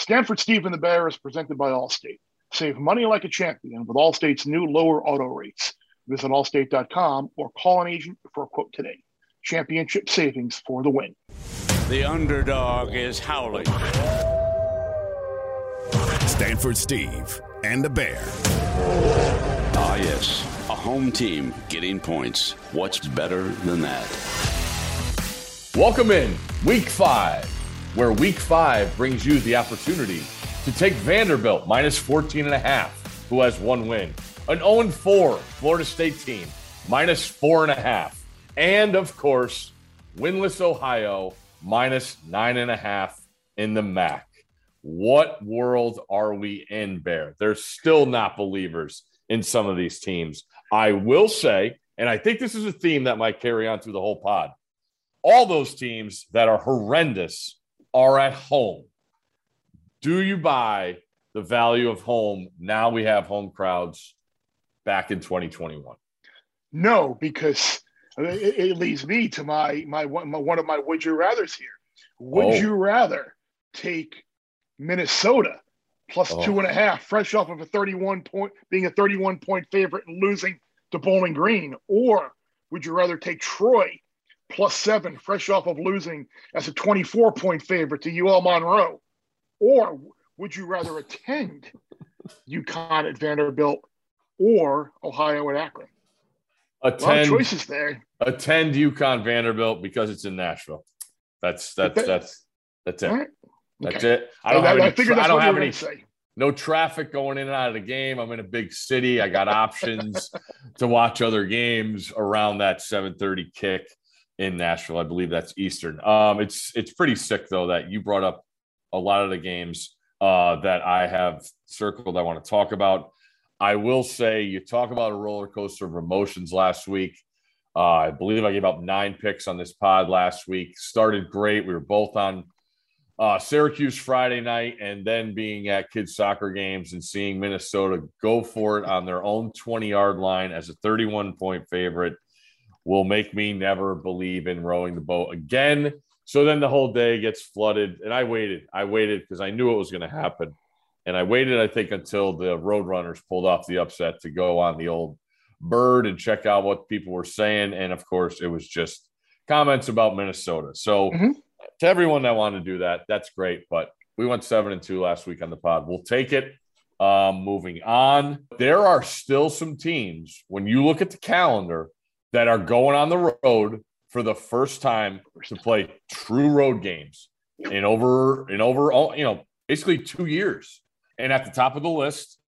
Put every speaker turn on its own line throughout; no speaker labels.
Stanford Steve and the Bear is presented by Allstate. Save money like a champion with Allstate's new lower auto rates. Visit allstate.com or call an agent for a quote today. Championship savings for the win.
The underdog is howling.
Stanford Steve and the Bear.
Ah, yes. A home team getting points. What's better than that?
Welcome in week five, where week five brings you the opportunity to take Vanderbilt minus 14 and a half, who has one win, an 0 4 Florida State team minus four and a half, and of course, winless Ohio minus nine and a half in the MAC. What world are we in, Bear? They're still not believers in some of these teams. I will say, and I think this is a theme that might carry on through the whole pod. All those teams that are horrendous are at home. Do you buy the value of home now we have home crowds back in 2021?
No, because it, it leads me to my, my my one of my would you rather's here. Would
Oh.
you rather take Minnesota plus
Oh.
two and a half, fresh off of a 31 point, being a 31 point favorite and losing to Bowling Green, or would you rather take Troy plus seven, fresh off of losing as a 24 point favorite to UL Monroe, or would you rather attend UConn at Vanderbilt or Ohio at Akron? A lot of
Attend,
choices there.
attend UConn Vanderbilt because it's in Nashville. That's that's
That-
that's that's it.
Right.
That's
Okay.
it. I don't
I,
have
I
any.
figured
I don't have any.
say.
No traffic going in and out of the game. I'm in a big city. I got options to watch other games around that 7:30 kick in Nashville. I believe that's Eastern. Um, it's it's pretty sick though that you brought up a lot of the games uh, that I have circled. I want to talk about. I will say you talk about a roller coaster of emotions last week. Uh, I believe I gave up nine picks on this pod last week. Started great. We were both on uh, Syracuse Friday night, and then being at kids soccer games and seeing Minnesota go for it on their own 20 yard line as a 31 point favorite will make me never believe in rowing the boat again. So then the whole day gets flooded, and I waited. I waited because I knew it was going to happen. And I waited, I think, until the Roadrunners pulled off the upset to go on the old bird and check out what people were saying. And of course, it was just comments about Minnesota. So
Mhm.
to everyone that wanted to do that, that's great. But we went seven and two last week on the pod. We'll take it. Um, moving on, there are still some teams when you look at the calendar that are going on the road for the first time to play true road games in over in over all you know basically two years. And at the top of the list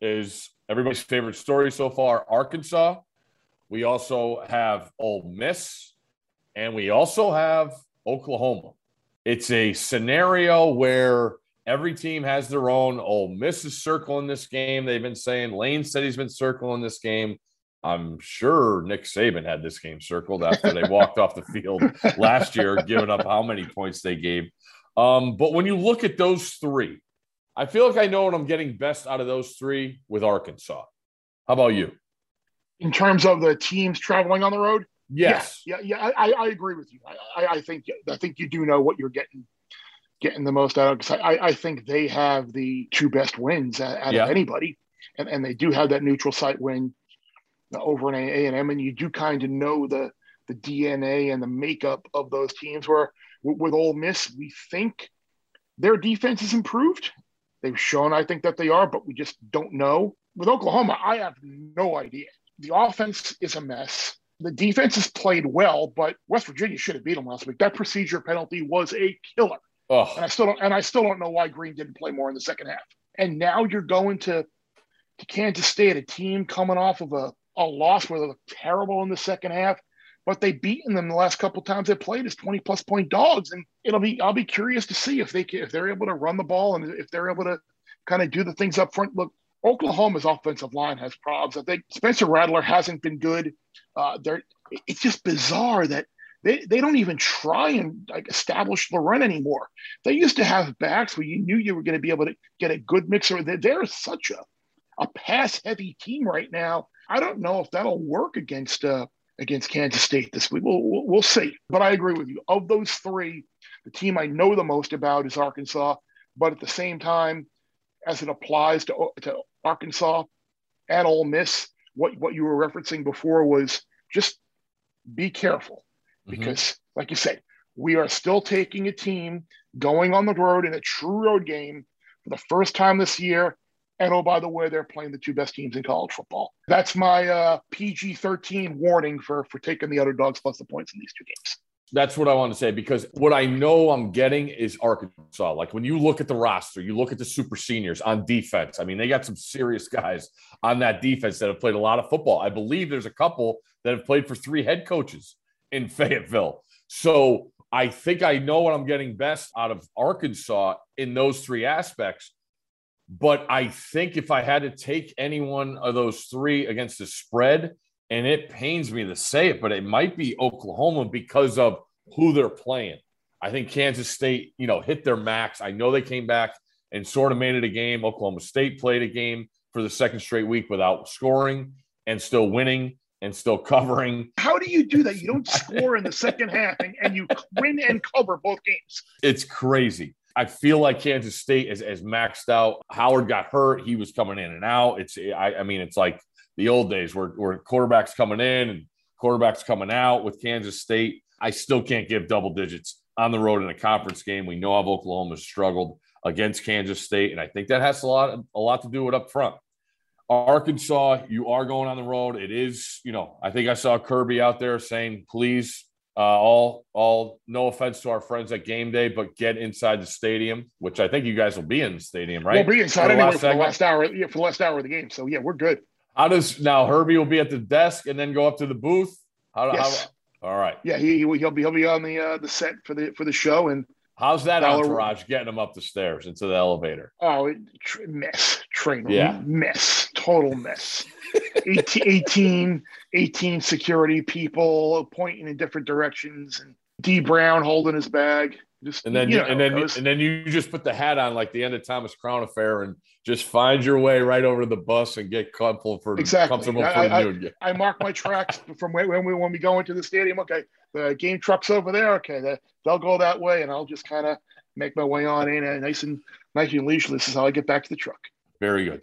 is everybody's favorite story so far, Arkansas. We also have Ole Miss, and we also have Oklahoma. It's a scenario where every team has their own. Ole Miss is circling this game. They've been saying Lane said he's been circling this game. I'm sure Nick Saban had this game circled after they walked off the field last year, giving up how many points they gave. Um, but when you look at those three, I feel like I know what I'm getting best out of those three with Arkansas. How about you?
In terms of the teams traveling on the road,
Yes.
yeah, yeah, I, I, I agree with you. I, I, think I think you do know what you're getting getting the most out of. Because I, I think they have the two best wins out, out
Yeah.
of anybody, and and they do have that neutral site win over an A and M, and you do kind of know the the DNA and the makeup of those teams. Where with, Ole Miss, we think their defense is improved. They've shown, I think, that they are, but we just don't know. With Oklahoma, I have no idea. The offense is a mess. The defense has played well, but West Virginia should have beat them last week. That procedure penalty was a killer, and I still don't. And I still don't know why Green didn't play more in the second half. And now you're going to to Kansas State, a team coming off of a, a loss where they looked terrible in the second half, but they beaten them the last couple times they played as 20 plus point dogs. And it'll be I'll be curious to see if they can, if they're able to run the ball and if they're able to kind of do the things up front. Look, Oklahoma's offensive line has problems. I think Spencer Rattler hasn't been good. Uh, they're it's just bizarre that they, they don't even try and like establish the run anymore. They used to have backs where you knew you were going to be able to get a good mixer. They're, they're such a a pass heavy team right now. I don't know if that'll work against uh, against Kansas State this week. We'll, we'll, we'll see. But I agree with you. Of those three, the team I know the most about is Arkansas. but at the same time, as it applies to, to Arkansas and Ole Miss, what, what you were referencing before was just be careful
Mm-hmm.
because, like you said, we are still taking a team going on the road in a true road game for the first time this year. And oh, by the way, they're playing the two best teams in college football. That's my uh, PG 13 warning for, for taking the underdogs plus the points in these two games.
That's what I want to say because what I know I'm getting is Arkansas. Like when you look at the roster, you look at the super seniors on defense. I mean, they got some serious guys on that defense that have played a lot of football. I believe there's a couple that have played for three head coaches in Fayetteville. So I think I know what I'm getting best out of Arkansas in those three aspects. But I think if I had to take any one of those three against the spread, and it pains me to say it, but it might be Oklahoma because of who they're playing. I think Kansas State, you know, hit their max. I know they came back and sort of made it a game. Oklahoma State played a game for the second straight week without scoring and still winning and still covering.
How do you do that? You don't score in the second half and, and you win and cover both games.
It's crazy. I feel like Kansas State is, is maxed out. Howard got hurt. He was coming in and out. It's I, I mean, it's like the old days where, where quarterbacks coming in and quarterbacks coming out with Kansas State. I still can't give double digits on the road in a conference game. We know how Oklahoma struggled against Kansas State, and I think that has a lot a lot to do with up front. Arkansas, you are going on the road. It is, you know, I think I saw Kirby out there saying, please, uh, all, all, no offense to our friends at game day, but get inside the stadium, which I think you guys will be in the stadium, right?
We'll be inside
For the
anyway
last
for the last hour, yeah, for the last hour of the game. So yeah, we're good.
How does now Herbie will be at the desk and then go up to the booth? How,
Yes.
how all right.
Yeah, he he'll be he'll be on the uh, the set for the for the show and
How's that
Dollar-
entourage getting him up the stairs into the elevator?
oh tr- mess train
Yeah.
mess total mess 18, 18 18 security people pointing in different directions and D Brown holding his bag just
And then
you
you,
know
and then and then you just put the hat on like the end of Thomas Crown Affair and just find your way right over to the bus and get comfortable for
Exactly.
comfortable
I-
for
I-
noon.
I mark my tracks from when, when we when we go into the stadium. Okay, the game truck's over there. Okay, the, they'll go that way, and I'll just kind of make my way on in, and nice and nice and leisurely. This is how I get back to the truck.
Very good.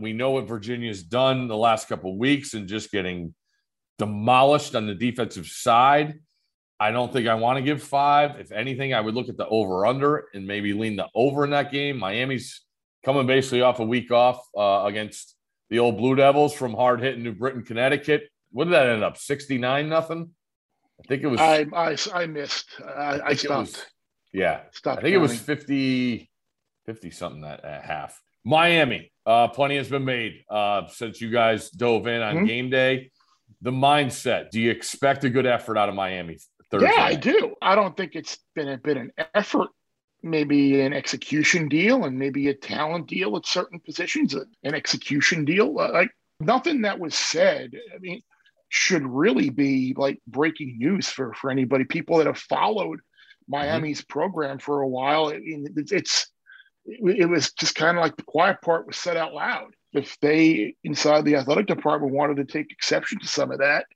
We know what Virginia's done the last couple of weeks and just getting demolished on the defensive side. I don't think I want to give five. If anything, I would look at the over under and maybe lean the over in that game. Miami's coming basically off a week off uh, against the old Blue Devils from hard hitting New Britain, Connecticut. What did that end up? 69 nothing? I think it was.
I I, I missed. I, I
it was-
stopped.
yeah.
stopped
I think it was
counting.
50, 50 something that at half. Miami, uh, plenty has been made uh, since you guys dove in on
Mhm.
game day. The mindset. Do you expect a good effort out of Miami Thursday?
Yeah, I do. I don't think it's been a bit an effort, maybe an execution deal, and maybe a talent deal at certain positions, an execution deal. Uh, Like nothing that was said. I mean, should really be like breaking news for for anybody. People that have followed Miami's program for a while. I mean, it's, it's it was just kind of like the quiet part was said out loud. If they inside the athletic department wanted to take exception to some of that,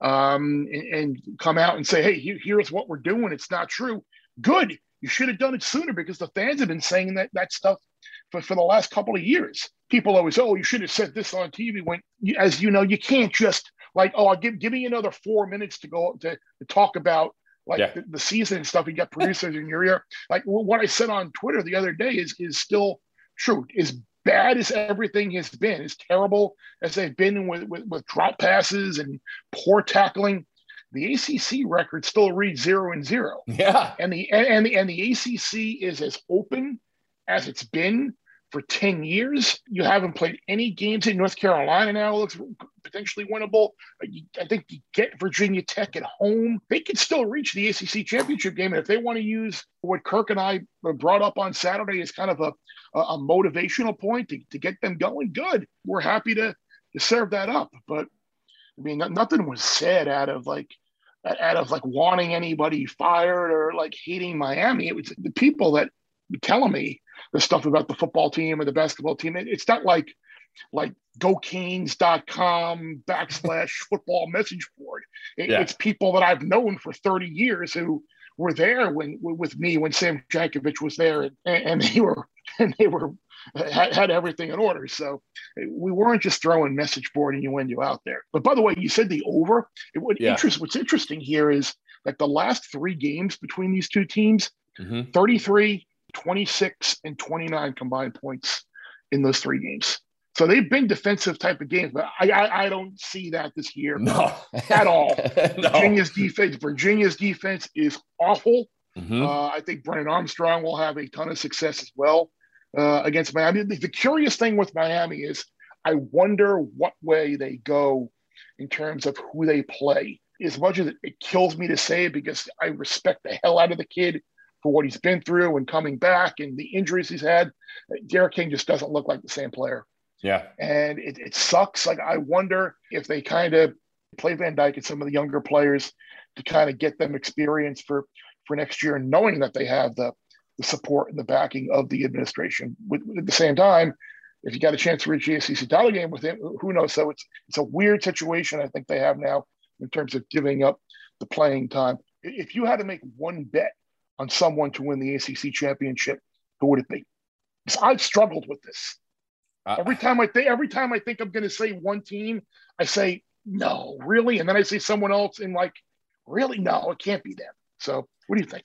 um, and, and come out and say, "Hey, here- here's what we're doing. It's not true." Good. You should have done it sooner because the fans have been saying that that stuff for, for the last couple of years. People always, "Oh, you should have said this on TV." When, as you know, you can't just like, "Oh, I'll give give me another four minutes to go to, to talk about." Like
Yeah.
the, the season and stuff, you got producers in your ear. Like what I said on Twitter the other day is is still true. As bad as everything has been, as terrible as they've been with, with, with drop passes and poor tackling, the ACC record still reads zero and zero.
Yeah.
And the and the and the ACC is as open as it's been for 10 years. You haven't played any games in North Carolina now. It looks potentially winnable. Uh, I think you get Virginia Tech at home. They could still reach the ACC championship game. And if they want to use what Kirk and I brought up on Saturday as kind of a, a motivational point to, to get them going, good. We're happy to, to serve that up. But I mean, nothing was said out of like, out of like wanting anybody fired or like hating Miami. It was the people that were telling me the stuff about the football team or the basketball team. It's not like like gocanes.com backslash football message board. It, yeah. It's people that I've known for 30 years who were there when with me when Sam Jankovich was there and, and they were and they were had, had, everything in order. So we weren't just throwing message board and you and you out there. But by the way, you said the over. It would yeah. interest what's interesting here is like the last three games between these two teams, mm-hmm. 33, 26, and 29 combined points in those three games. So they've been defensive type of games, but I I, I don't see that this year.
No,
at all. no. Virginia's defense, Virginia's defense is awful. Mm-hmm. Uh, I think Brennan Armstrong will have a ton of success as well uh, against Miami. The, the curious thing with Miami is I wonder what way they go in terms of who they play. As much as it kills me to say it because I respect the hell out of the kid for what he's been through and coming back and the injuries he's had, D'Eriq King just doesn't look like the same player.
Yeah.
And it, it sucks. Like, I wonder if they kind of play Van Dyke and some of the younger players to kind of get them experience for, for next year, knowing that they have the, the support and the backing of the administration. With, at the same time, if you got a chance to reach the ACC title game with him, who knows? So it's it's a weird situation I think they have now in terms of giving up the playing time. If you had to make one bet on someone to win the ACC championship, who would it be? Because I've struggled with this. Uh, every time I think, every time I think I'm going to say one team, I say no, really, and then I say someone else, and like, really, no, it can't be them. So, what do you think?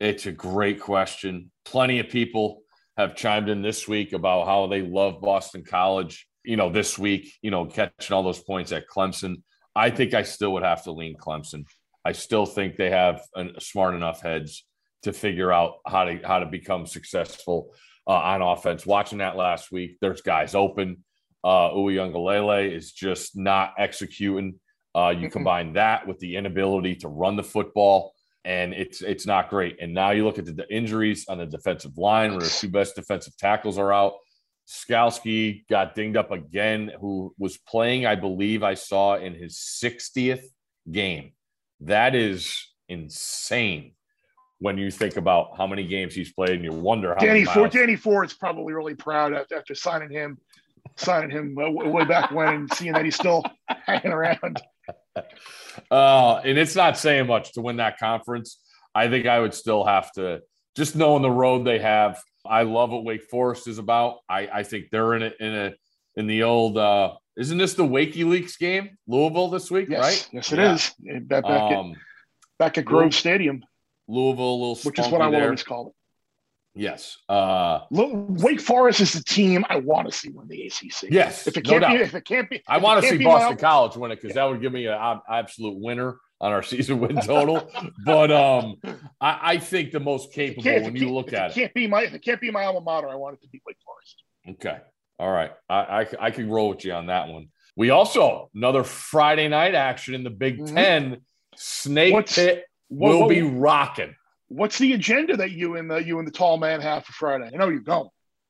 It's a great question. Plenty of people have chimed in this week about how they love Boston College. You know, this week, you know, catching all those points at Clemson. I think I still would have to lean Clemson. I still think they have a smart enough heads to figure out how to how to become successful uh, on offense. Watching that last week, there's guys open. Uh, Uiagalelei is just not executing. Uh, you combine that with the inability to run the football, and it's it's not great. And now you look at the injuries on the defensive line, where the two best defensive tackles are out. Skalski got dinged up again, who was playing, I believe I saw in his 60th game. That is insane when you think about how many games he's played and you wonder how
Danny Ford, Danny Ford's probably really proud after, signing him, signing him way back when and seeing that he's still hanging around.
Uh, and it's not saying much to win that conference. I think I would still have to just knowing the road they have. I love what Wake Forest is about. I, I think they're in it in a in the old uh isn't this the Wakey Leaks game? Louisville this week,
yes.
right?
Yes, it yeah. is. Back, back, um, at, back at Grove Stadium.
Louisville, a little
which is what I always call it.
Yes. Uh,
Wake Forest is the team I want to see win the ACC.
Yes.
If it can't no be, if it can't be,
I want to see Boston College win it because that would give me an absolute winner on our season win total. but um, I, I, think the most capable when you look at
it, can't be my if it can't be my alma mater. I want it to be Wake Forest.
Okay. All right. I, I, I can roll with you on that one. We also another Friday night action in the Big mm-hmm. Ten. Snake What's, Pit will what, be rocking.
What's the agenda that you and the you and the tall man have for Friday? I know you're going.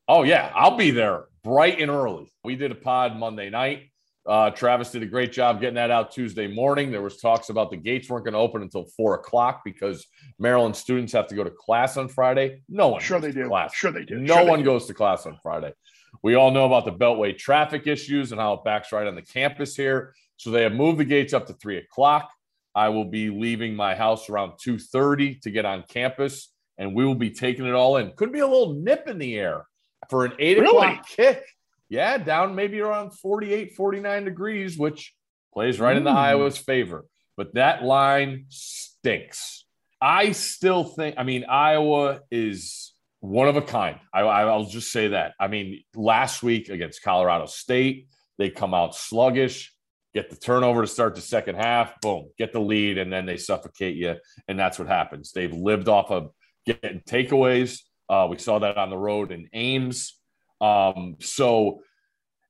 Oh yeah, I'll be there bright and early. We did a pod Monday night. Uh, Travis did a great job getting that out Tuesday morning. There was talks about the gates weren't going to open until four o'clock because Maryland students have to go to class on Friday. No one,
sure they do.
Class.
Sure they do.
No
sure
one goes to class on Friday. We all know about the Beltway traffic issues and how it backs right on the campus here. So they have moved the gates up to three o'clock. I will be leaving my house around 2:30 to get on campus, and we will be taking it all in. Could be a little nip in the air for an eight really? o'clock kick. Yeah, down maybe around 48, 49 degrees, which plays right mm. in the Iowa's favor. But that line stinks. I still think, I mean, Iowa is one of a kind. I, I'll just say that. I mean, last week against Colorado State, they come out sluggish get the turnover to start the second half, boom, get the lead, and then they suffocate you. And that's what happens. They've lived off of getting takeaways. Uh, we saw that on the road in Ames. Um, so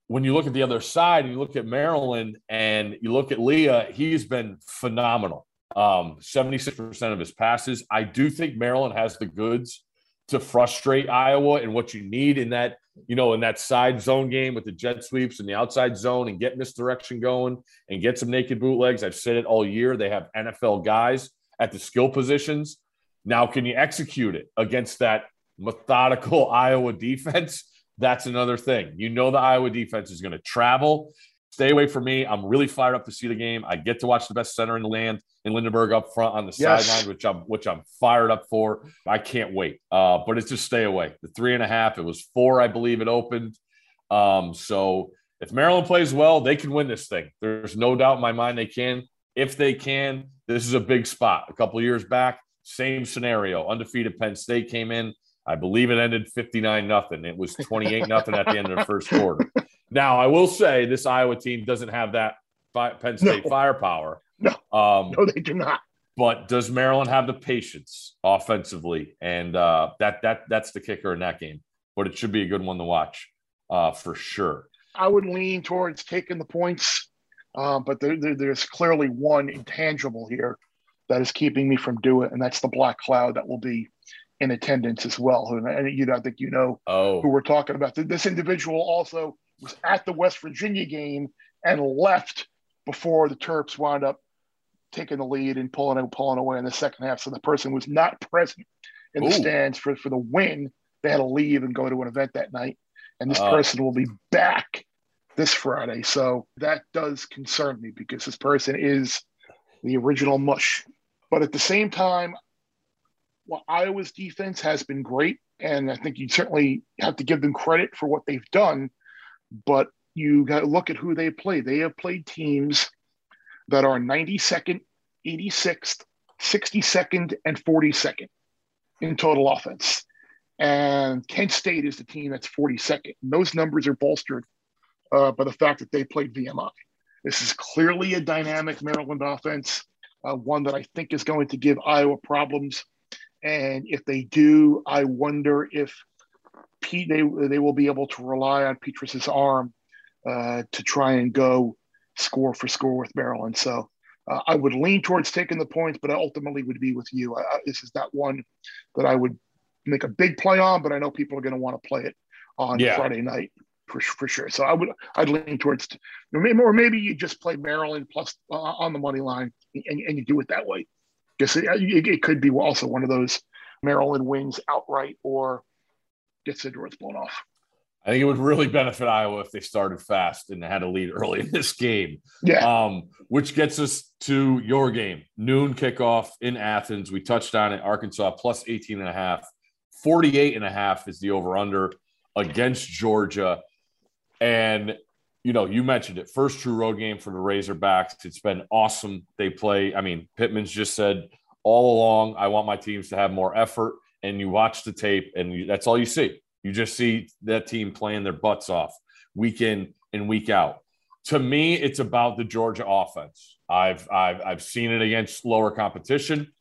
when you look at the other side and you look at Maryland and you look at Taulia, he's been phenomenal. Um, 76% of his passes. I do think Maryland has the goods to frustrate Iowa and what you need in that, you know, in that side zone game with the jet sweeps and the outside zone and get misdirection going and get some naked bootlegs. I've said it all year. They have NFL guys at the skill positions. Now, can you execute it against that methodical Iowa defense? That's another thing. You know, the Iowa defense is going to travel. Stay away from me. I'm really fired up to see the game. I get to watch the best center in the land in Linderbaum up front on the
Yes.
sideline, which I'm which I'm fired up for. I can't wait. Uh, but it's just stay away. The three and a half. It was four, I believe it opened. Um, so if Maryland plays well, they can win this thing. There's no doubt in my mind they can. If they can, this is a big spot. A couple years back, same scenario. Undefeated Penn State came in. I believe it ended 59 nothing. It was 28 nothing at the end of the first quarter. Now, I will say this Iowa team doesn't have that fi- Penn State
No.
firepower.
No.
Um,
No, they do not.
but does Maryland have the patience offensively? And uh, that that that's the kicker in that game. But it should be a good one to watch uh, for sure.
I would lean towards taking the points, uh, but there, there- there's clearly one intangible here that is keeping me from doing it, and that's the black cloud that will be in attendance as well. And, and you know, I think you know who
Oh,
we're talking about. This individual also was at the West Virginia game and left before the Terps wound up taking the lead and pulling pulling away in the second half. So the person was not present in the
Ooh.
stands for, for the win. They had to leave and go to an event that night. And this
Oh.
person will be back this Friday. So that does concern me because this person is the original mush. But at the same time, well, Iowa's defense has been great, and I think you certainly have to give them credit for what they've done. But you got to look at who they play. They have played teams that are 92nd, 86th, 62nd, and 42nd in total offense. And Kent State is the team that's 42nd. And those numbers are bolstered uh, by the fact that they played VMI. This is clearly a dynamic Maryland offense, uh, one that I think is going to give Iowa problems. And if they do, I wonder if Pete they they will be able to rely on Petras's arm uh, to try and go score for score with Maryland. So uh, I would lean towards taking the points, but I ultimately would be with you. I, this is not one that I would make a big play on, but I know people are going to want to play it on
Yeah.
Friday night for for sure. So I would I'd lean towards, or maybe, you just play Maryland plus uh, on the money line and, and you do it that way. Because it, it, it could be also one of those Maryland wins outright or gets the doors blown off.
I think it would really benefit Iowa if they started fast and had a lead early in this game.
Yeah,
Um, which gets us to your game, noon kickoff in Athens. We touched on it. Arkansas plus 18 and a half, 48 and a half is the over under against Georgia. And, you know, you mentioned it first true road game for the Razorbacks. It's been awesome. They play, I mean, Pittman's just said all along, I want my teams to have more effort. And you watch the tape, and you, that's all you see. You just see that team playing their butts off week in and week out to me, it's about the Georgia offense. I've I've I've seen it against lower competition.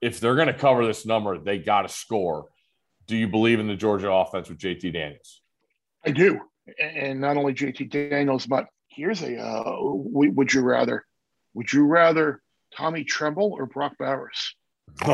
If they're going to cover this number, they got to score. Do you believe in the Georgia offense with JT Daniels?
I do. And not only JT Daniels, but here's a uh, would you rather? Would you rather Tommy Tremble or Brock Bowers?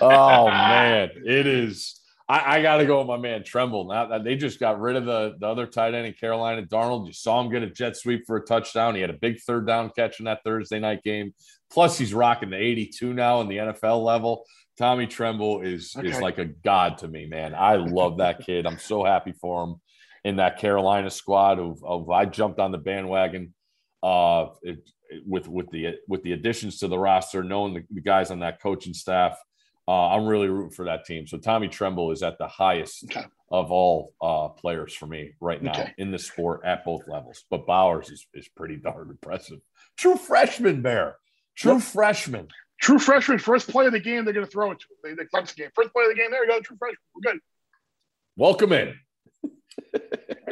oh man, it is. I, I got to go with my man Tremble. Now they just got rid of the, the other tight end in Carolina, Dan Arnold. You saw him get a jet sweep for a touchdown. He had a big third down catch in that Thursday night game. Plus, he's rocking the 82 now in the NFL level. Tommy Tremble is is like a god to me, man. I love that kid. I'm so happy for him in that Carolina squad. Of, of I jumped on the bandwagon uh, it- with with the with the additions to the roster, knowing the, the guys on that coaching staff. Uh, I'm really rooting for that team. So Tommy Tremble is at the highest
Okay.
of all uh, players for me right now
Okay.
in the sport at both levels. But Bowers is, is pretty darn impressive. True freshman, Bear. True
Yep.
freshman.
True freshman, first play of the game, they're going to throw it to him. They, they clutch the game. First play of the game, there you go, true freshman. We're good.
Welcome in.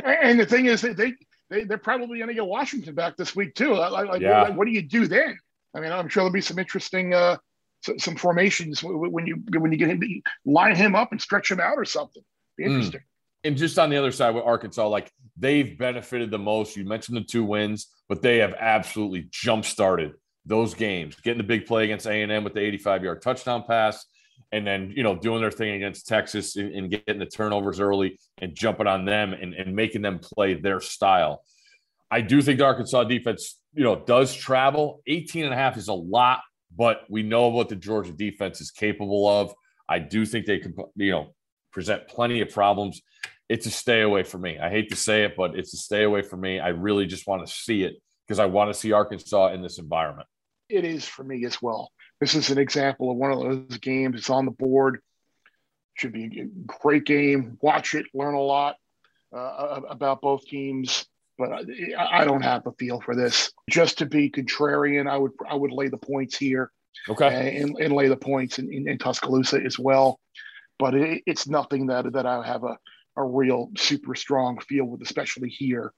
And the thing is, they, they, they they're probably going to get Washington back this week too. Like, like,
Yeah.
what, what do you do then? I mean, I'm sure there'll be some interesting uh, so, some formations when you when you get him, line him up and stretch him out or something. Be
Mm.
interesting.
and just on the other side with Arkansas, like they've benefited the most. You mentioned the two wins, but they have absolutely jump started those games, getting the big play against A and M with the 85 yard touchdown pass, and then you know doing their thing against Texas and, and getting the turnovers early and jumping on them and, and making them play their style. I do think the Arkansas defense, you know, does travel. 18 and a half is a lot, but we know what the Georgia defense is capable of. I do think they can, you know, present plenty of problems it's a stay away for me. I hate to say it, but it's a stay away for me. I really just want to see it because I want to see Arkansas in this environment.
It is for me as well. This is an example of one of those games. It's on the board. Should be a great game. Watch it, learn a lot uh, about both teams. But I, I don't have a feel for this. Just to be contrarian, I would I would lay the points here
Okay.
and, and lay the points in, in, in Tuscaloosa as well. But it, it's nothing that that I have a, a real super strong feel with, especially here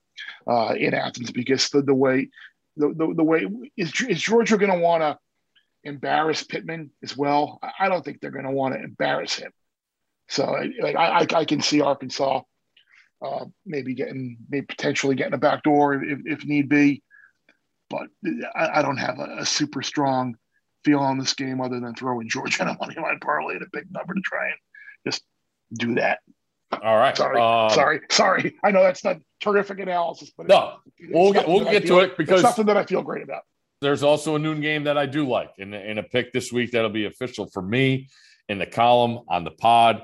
uh, in Athens, because the, the way the, the, the way is, is Georgia going to want to embarrass Pittman as well? I- don't think they're going to want to embarrass him. So like I, I, can see Arkansas uh, maybe getting maybe potentially getting a back door if, if need be, but I, I don't have a, a super strong feel on this game other than throwing Georgia in a money line parlay at a big number to try and just do that.
All right.
Sorry,
Um,
sorry, sorry. I know that's not terrific analysis, but
No,
it's
we'll get we'll get to it because
it's something that I feel great about.
There's also a noon game that I do like in, in a pick this week that'll be official for me in the column on the pod.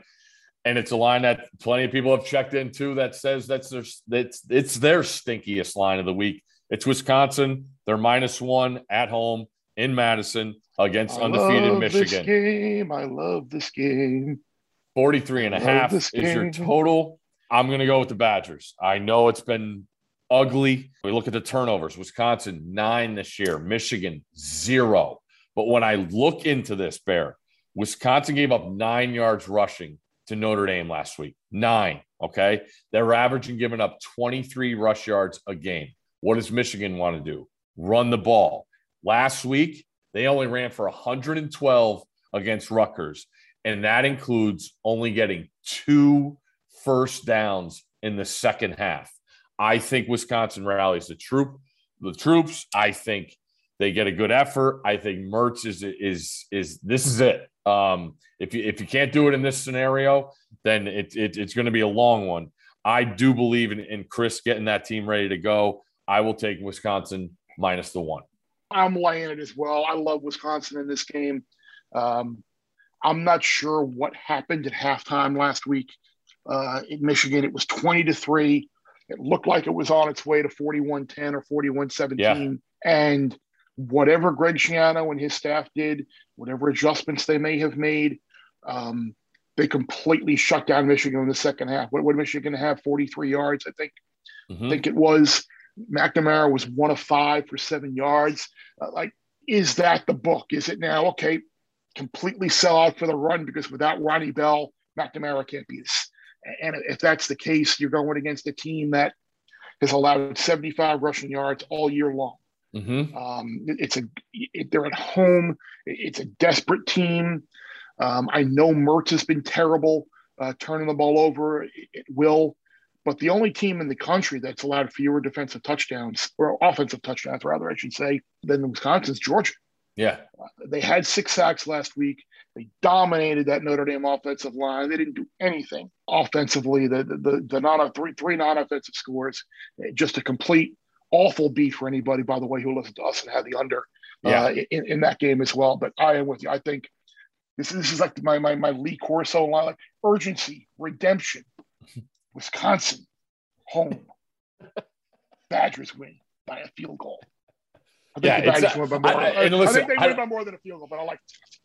And it's a line that plenty of people have checked into that says that's their that's it's their stinkiest line of the week. It's Wisconsin. They're minus one at home in Madison against
I
undefeated Michigan.
game, I love this game.
43 and a half is your total. I'm going to go with the Badgers. I know it's been ugly. We look at the turnovers Wisconsin, nine this year, Michigan, zero. But when I look into this, Bear, Wisconsin gave up nine yards rushing to Notre Dame last week. Nine. Okay. They're averaging giving up 23 rush yards a game. What does Michigan want to do? Run the ball. Last week, they only ran for 112 against Rutgers and that includes only getting two first downs in the second half. I think Wisconsin rallies the troop, the troops. I think they get a good effort. I think Mertz is is is this is it. Um, if you if you can't do it in this scenario, then it, it it's going to be a long one. I do believe in, in Chryst getting that team ready to go. I will take Wisconsin minus the one.
I'm laying it as well. I love Wisconsin in this game. Um, I'm not sure what happened at halftime last week uh, in Michigan. It was 20 to 3. It looked like it was on its way to 41 10 or 41 17. And whatever Greg Schiano and his staff did, whatever adjustments they may have made, um, they completely shut down Michigan in the second half. What would Michigan have? 43 yards, I think.
Mhm.
I think it was. McNamara was one of five for seven yards. Uh, like, is that the book? Is it now? Okay, completely sell out for the run because without Ronnie Bell, McNamara can't beat us. And if that's the case, you're going against a team that has allowed 75 rushing yards all year long.
Mhm.
Um, it's a it, they're at home. It's a desperate team. Um, I know Mertz has been terrible uh, turning the ball over. It, it will, but the only team in the country that's allowed fewer defensive touchdowns or offensive touchdowns, rather, I should say, than Wisconsin's Georgia.
Yeah.
They had six sacks last week. They dominated that Notre Dame offensive line. They didn't do anything offensively. The the the, the non three three non offensive scores, just a complete awful beat for anybody. By the way, who listened to us and had the under
Yeah.
uh, in, in that game as well. But I am with you. I think this is, this is like my my my Lee Corso line: like urgency, redemption. Wisconsin, home. Badgers win by a field goal. I think
Yeah,
the
it's
Badgers
a-
win by more.
I- I- and
I think they
I-
win by more than a field goal, but I like.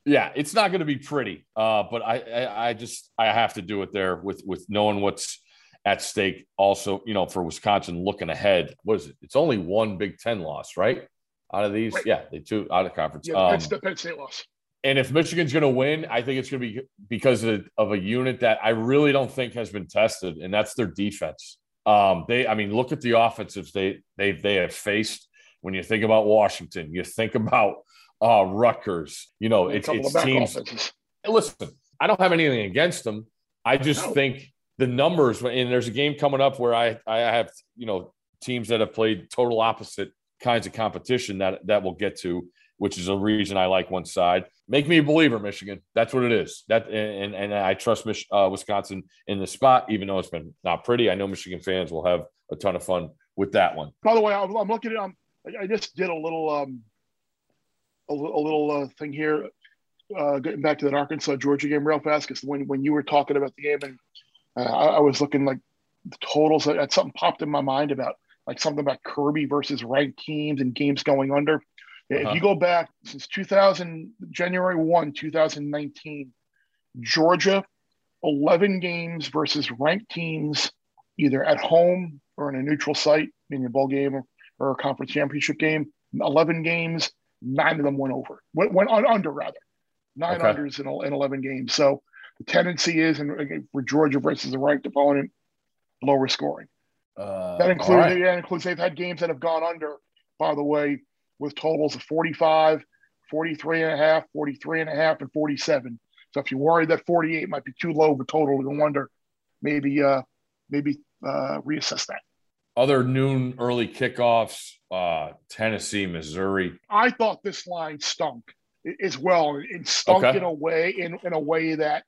Yeah, it's not going to be pretty, uh, but I, I, I just I have to do it there with with knowing what's at stake. Also, you know, for Wisconsin looking ahead, what is it? It's only one Big Ten loss, right? Out of these, yeah, they two out of conference.
Yeah,
Um,
that's the Penn State loss.
and if Michigan's going to win, I think it's going to be because of, of a unit that I really don't think has been tested, and that's their defense. Um, they, I mean, look at the offensives they they they have faced. When you think about Washington, you think about uh, Rutgers. You know, it's it's teams.
offenses.
Listen, I don't have anything against them. I just
No.
think the numbers, and there's a game coming up where I I have you know teams that have played total opposite kinds of competition that that we'll get to, which is a reason I like one side. Make me a believer, Michigan. That's what it is. That and and I trust Mich- uh, Wisconsin in the spot, even though it's been not pretty. I know Michigan fans will have a ton of fun with that one.
By the way, I'm, looking at. Um, I- I just did a little um, a, a little uh, thing here, uh, getting back to that Arkansas Georgia game real fast because when when you were talking about the game and uh, I, I was looking like the totals, that something popped in my mind about like something about Kirby versus ranked teams and games going under. If
Uh-huh.
you go back since 2000, January 1, 2019, Georgia, 11 games versus ranked teams, either at home or in a neutral site, meaning a bowl game or, a conference championship game. 11 games, nine of them went over, went, went on, under rather. Nine
Okay.
unders in, in 11 games. So the tendency is in, again, for Georgia versus a ranked opponent, lower scoring.
Uh,
That includes
right.
that includes they've had games that have gone under, by the way, with totals of 45, 43 and a half, 43 and a half, and 47. So if you're worried that 48 might be too low of a total to go under, maybe uh maybe uh reassess that.
Other noon early kickoffs. Uh, Tennessee, Missouri.
I thought this line stunk as well. It stunk
Okay.
in a way in, in a way that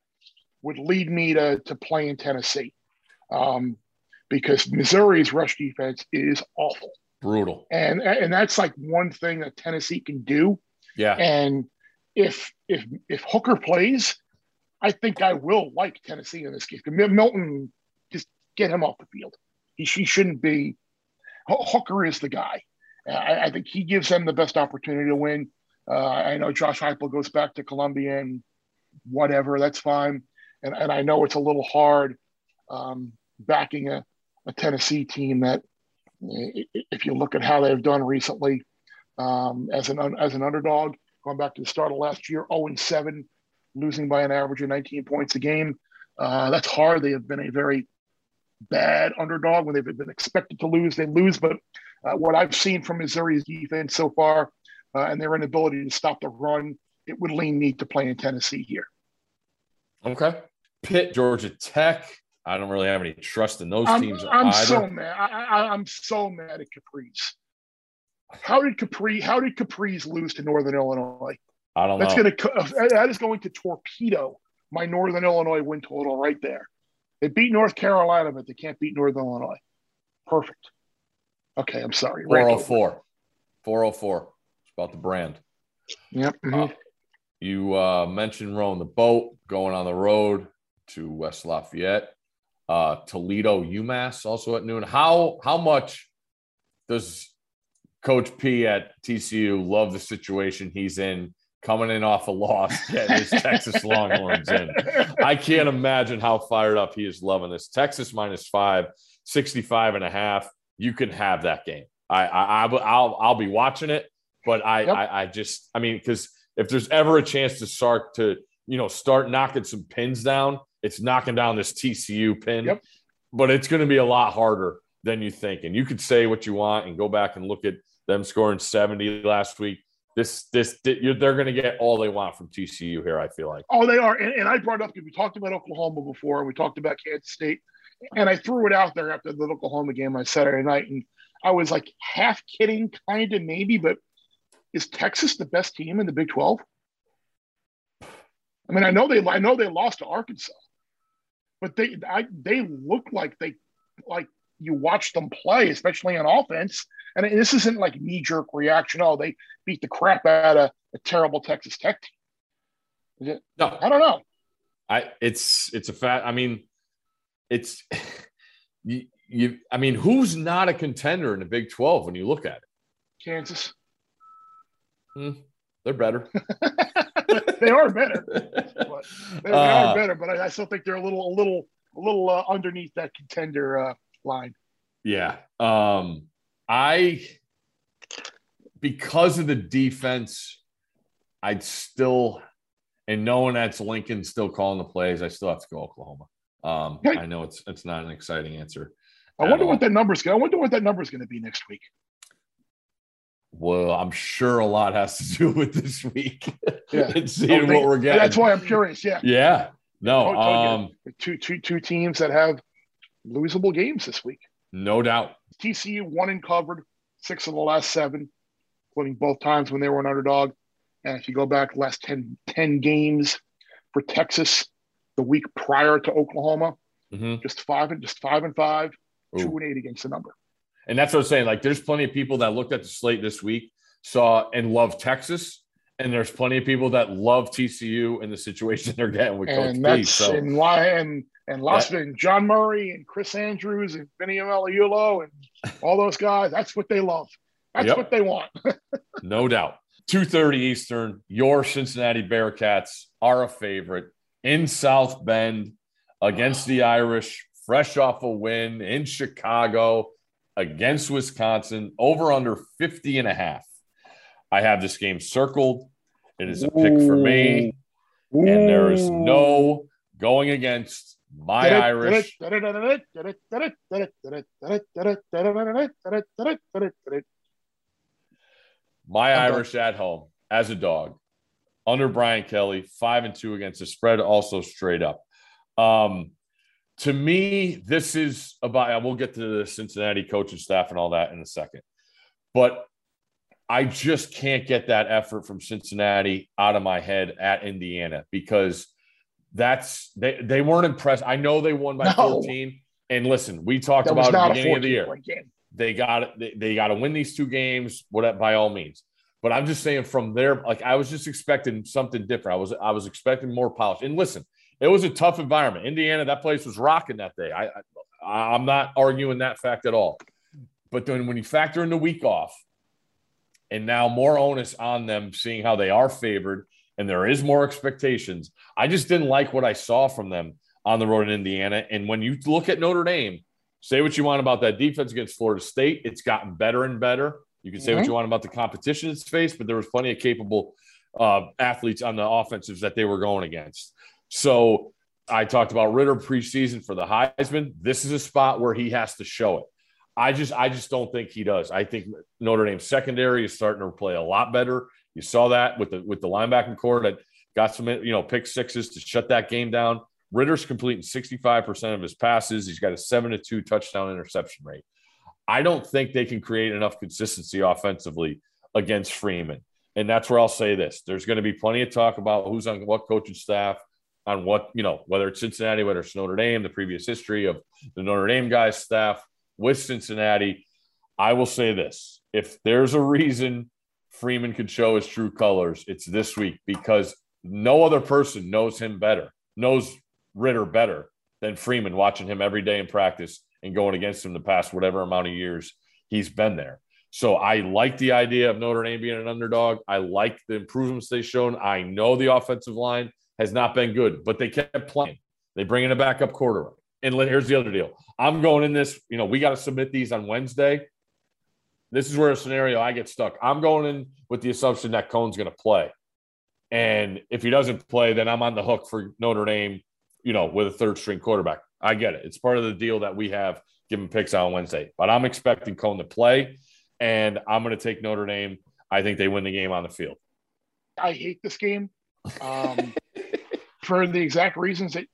would lead me to to play in Tennessee. Um because Missouri's rush defense is awful.
Brutal.
And and that's like one thing that Tennessee can do.
Yeah.
And if if if Hooker plays, I think I will like Tennessee in this game. Milton, just get him off the field. He, he shouldn't be. Ho- Hooker is the guy. I, I think he gives them the best opportunity to win. Uh, I know Josh Heupel goes back to Columbia and whatever. That's fine. And and I know it's a little hard um, backing a, a Tennessee team that, if you look at how they've done recently, um, as an as an underdog, going back to the start of last year, 0 and 7, losing by an average of 19 points a game. Uh, that's hard. They have been a very bad underdog when they've been expected to lose. They lose, but uh, what I've seen from Missouri's defense so far uh, and their inability to stop the run, it would lean me to play in Tennessee here.
Okay. Pitt, Georgia Tech. I don't really have any trust in those
I'm,
teams
I'm
either.
so mad. I, I, I'm so mad at Caprice. How did Capri? How did Caprice lose to Northern Illinois?
I don't
That's
know.
going to that is going to torpedo my Northern Illinois win total right there. They beat North Carolina, but they can't beat Northern Illinois. Perfect. Okay, I'm sorry. Rant over.
404. 404. It's about the brand.
Yep. mhm.
Uh, you uh, mentioned rowing the boat, going on the road to West Lafayette, uh, Toledo, UMass, also at noon. How how much does Coach P at TCU love the situation he's in, coming in off a loss, getting his Texas Longhorns in? I can't imagine how fired up he is loving this. Texas minus five, 65 and a half. You can have that game. I, I, I will- I'll, I'll be watching it, but I,
Yep.
I, I just, I mean, because if there's ever a chance to start to, you know, start knocking some pins down, it's knocking down this TCU pin.
Yep.
But it's going to be a lot harder than you think. And you could say what you want and go back and look at them scoring 70 last week. This, this, they're going to get all they want from TCU here. I feel like.
Oh, they are. And, and I brought up, because we talked about Oklahoma before, and we talked about Kansas State. And I threw it out there after the Oklahoma game on Saturday night. And I was like half kidding, kind of maybe, but is Texas the best team in the Big 12? I mean, I know they I know they lost to Arkansas, but they I, they look like they like you watch them play, especially on offense. And this isn't like knee jerk reaction. Oh, they beat the crap out of a terrible Texas Tech team. Is it?
No,
I don't know.
I it's it's a fact. I mean, it's you, you. I mean, who's not a contender in the Big Twelve when you look at it?
Kansas.
They're better.
they are better. But they, they
Uh,
are better, but I, I still think they're a little, a little, a little uh, underneath that contender uh, line.
Yeah. Um, I because of the defense, I'd still and knowing that's Lincoln still calling the plays, I still have to go Oklahoma. Um. I know it's it's not an exciting answer.
I wonder
all.
what that number's. I wonder what that number's going to be next week.
Well, I'm sure a lot has to do with this week
Yeah.
and seeing
they-
what we're getting.
That's why I'm curious. Yeah,
Yeah. No, um,
two two two teams that have losable games this week.
No doubt.
TCU won and covered six of the last seven, including both times when they were an underdog. And if you go back last 10, 10 games for Texas, the week prior to Oklahoma,
Mhm.
just five and just five and five,
Ooh.
two and eight against the number.
And that's what I'm saying. Like, there's plenty of people that looked at the slate this week, saw and loved Texas, and there's plenty of people that love TCU and the situation they're getting with Coach
And
P.
that's
So
and and and Las Vegas, John Murray and Chris Andrews and Vinny Magliulo and all those guys. That's what they love. That's
Yep.
what they want.
no doubt. 2:30 Eastern. Your Cincinnati Bearcats are a favorite in South Bend against the Irish, fresh off a win in Chicago against Wisconsin, over under 50 and a half. I have this game circled. It is a pick for me, and there is no going against my Irish. My Irish at home as a dog under Brian Kelly, five and two against the spread, also straight up. Um, to me, this is about, we'll get to the Cincinnati coaching staff and all that in a second. But I just can't get that effort from Cincinnati out of my head at Indiana because that's they they weren't impressed. I know they won by
No.
14. And listen, we talked
That
about at the beginning of the year. they got they, they got to win these two games what by all means. But i'm just saying from there like i was just expecting something different. I was i was expecting more polish. And listen it was a tough environment. Indiana that place was rocking that day. I, I i'm not arguing that fact at all. But then when you factor in the week off and now more onus on them seeing how they are favored and there is more expectations i just didn't like what i saw from them on the road in indiana and when you look at notre dame Say what you want about that defense against Florida State. It's gotten better and better. You can say what
Mhm.
you want about the competition it's faced, but there was plenty of capable uh, athletes on the offensives that they were going against. So I talked about Ridder preseason for the Heisman. This is a spot where he has to show it. I just, I just don't think he does. I think Notre Dame's secondary is starting to play a lot better. You saw that with the with the linebacking core that got some, you know, pick sixes to shut that game down. Ridder's completing 65% of his passes. He's got a seven to two touchdown interception rate. I don't think they can create enough consistency offensively against Freeman. And that's where I'll say this. There's going to be plenty of talk about who's on what coaching staff, on what, you know, whether it's Cincinnati, whether it's Notre Dame, the previous history of the Notre Dame guys' staff with Cincinnati. I will say this if there's a reason Freeman could show his true colors, it's this week because no other person knows him better, knows Ridder better than Freeman watching him every day in practice and going against him the past whatever amount of years he's been there. So I like the idea of Notre Dame being an underdog. I like the improvements they've shown. I know the offensive line has not been good, but they kept playing. They bring in a backup quarterback. And here's the other deal. I'm going in this, you know, we got to submit these on Wednesday. This is where a scenario I get stuck. I'm going in with the assumption that Coan's going to play. And if he doesn't play, then I'm on the hook for Notre Dame, you know, with a third string quarterback. I get it. It's part of the deal that we have given picks on Wednesday. But I'm expecting Cohn to play, and I'm going to take Notre Dame. I think they win the game on the field.
I hate this game um, for the exact reasons that,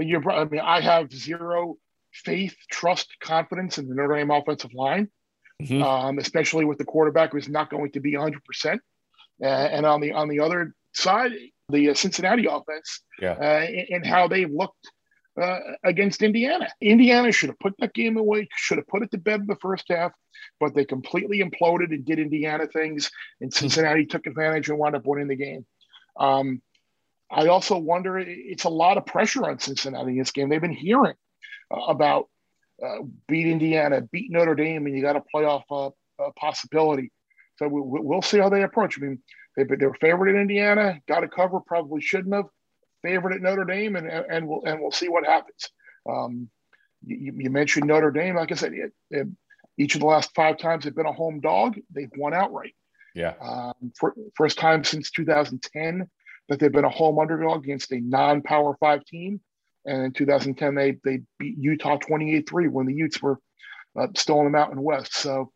that you're. I mean, I have zero faith, trust, confidence in the Notre Dame offensive line,
Mhm.
um, especially with the quarterback who's not going to be 100. percent And on the on the other side, the uh, Cincinnati offense
Yeah.
uh, and, and how they've looked uh, against Indiana. Indiana should have put that game away, should have put it to bed in the first half, but they completely imploded and did Indiana things, and Cincinnati took advantage and wound up winning the game. Um, I also wonder it's a lot of pressure on Cincinnati in this game. They've been hearing uh, about uh, beat Indiana, beat Notre Dame, and you got a playoff uh, uh, possibility. So we, we'll see how they approach. I mean, they, they were favored in Indiana, got a cover, probably shouldn't have. Favored at Notre Dame, and and we'll and we'll see what happens. Um, you, you mentioned Notre Dame. Like I said, it, it, each of the last five times they've been a home dog, they've won outright.
Yeah.
Um, for, first time since 2010 that they've been a home underdog against a non-power five team. And in 2010, they they beat Utah 28-3 when the Utes were uh, still in the Mountain West. So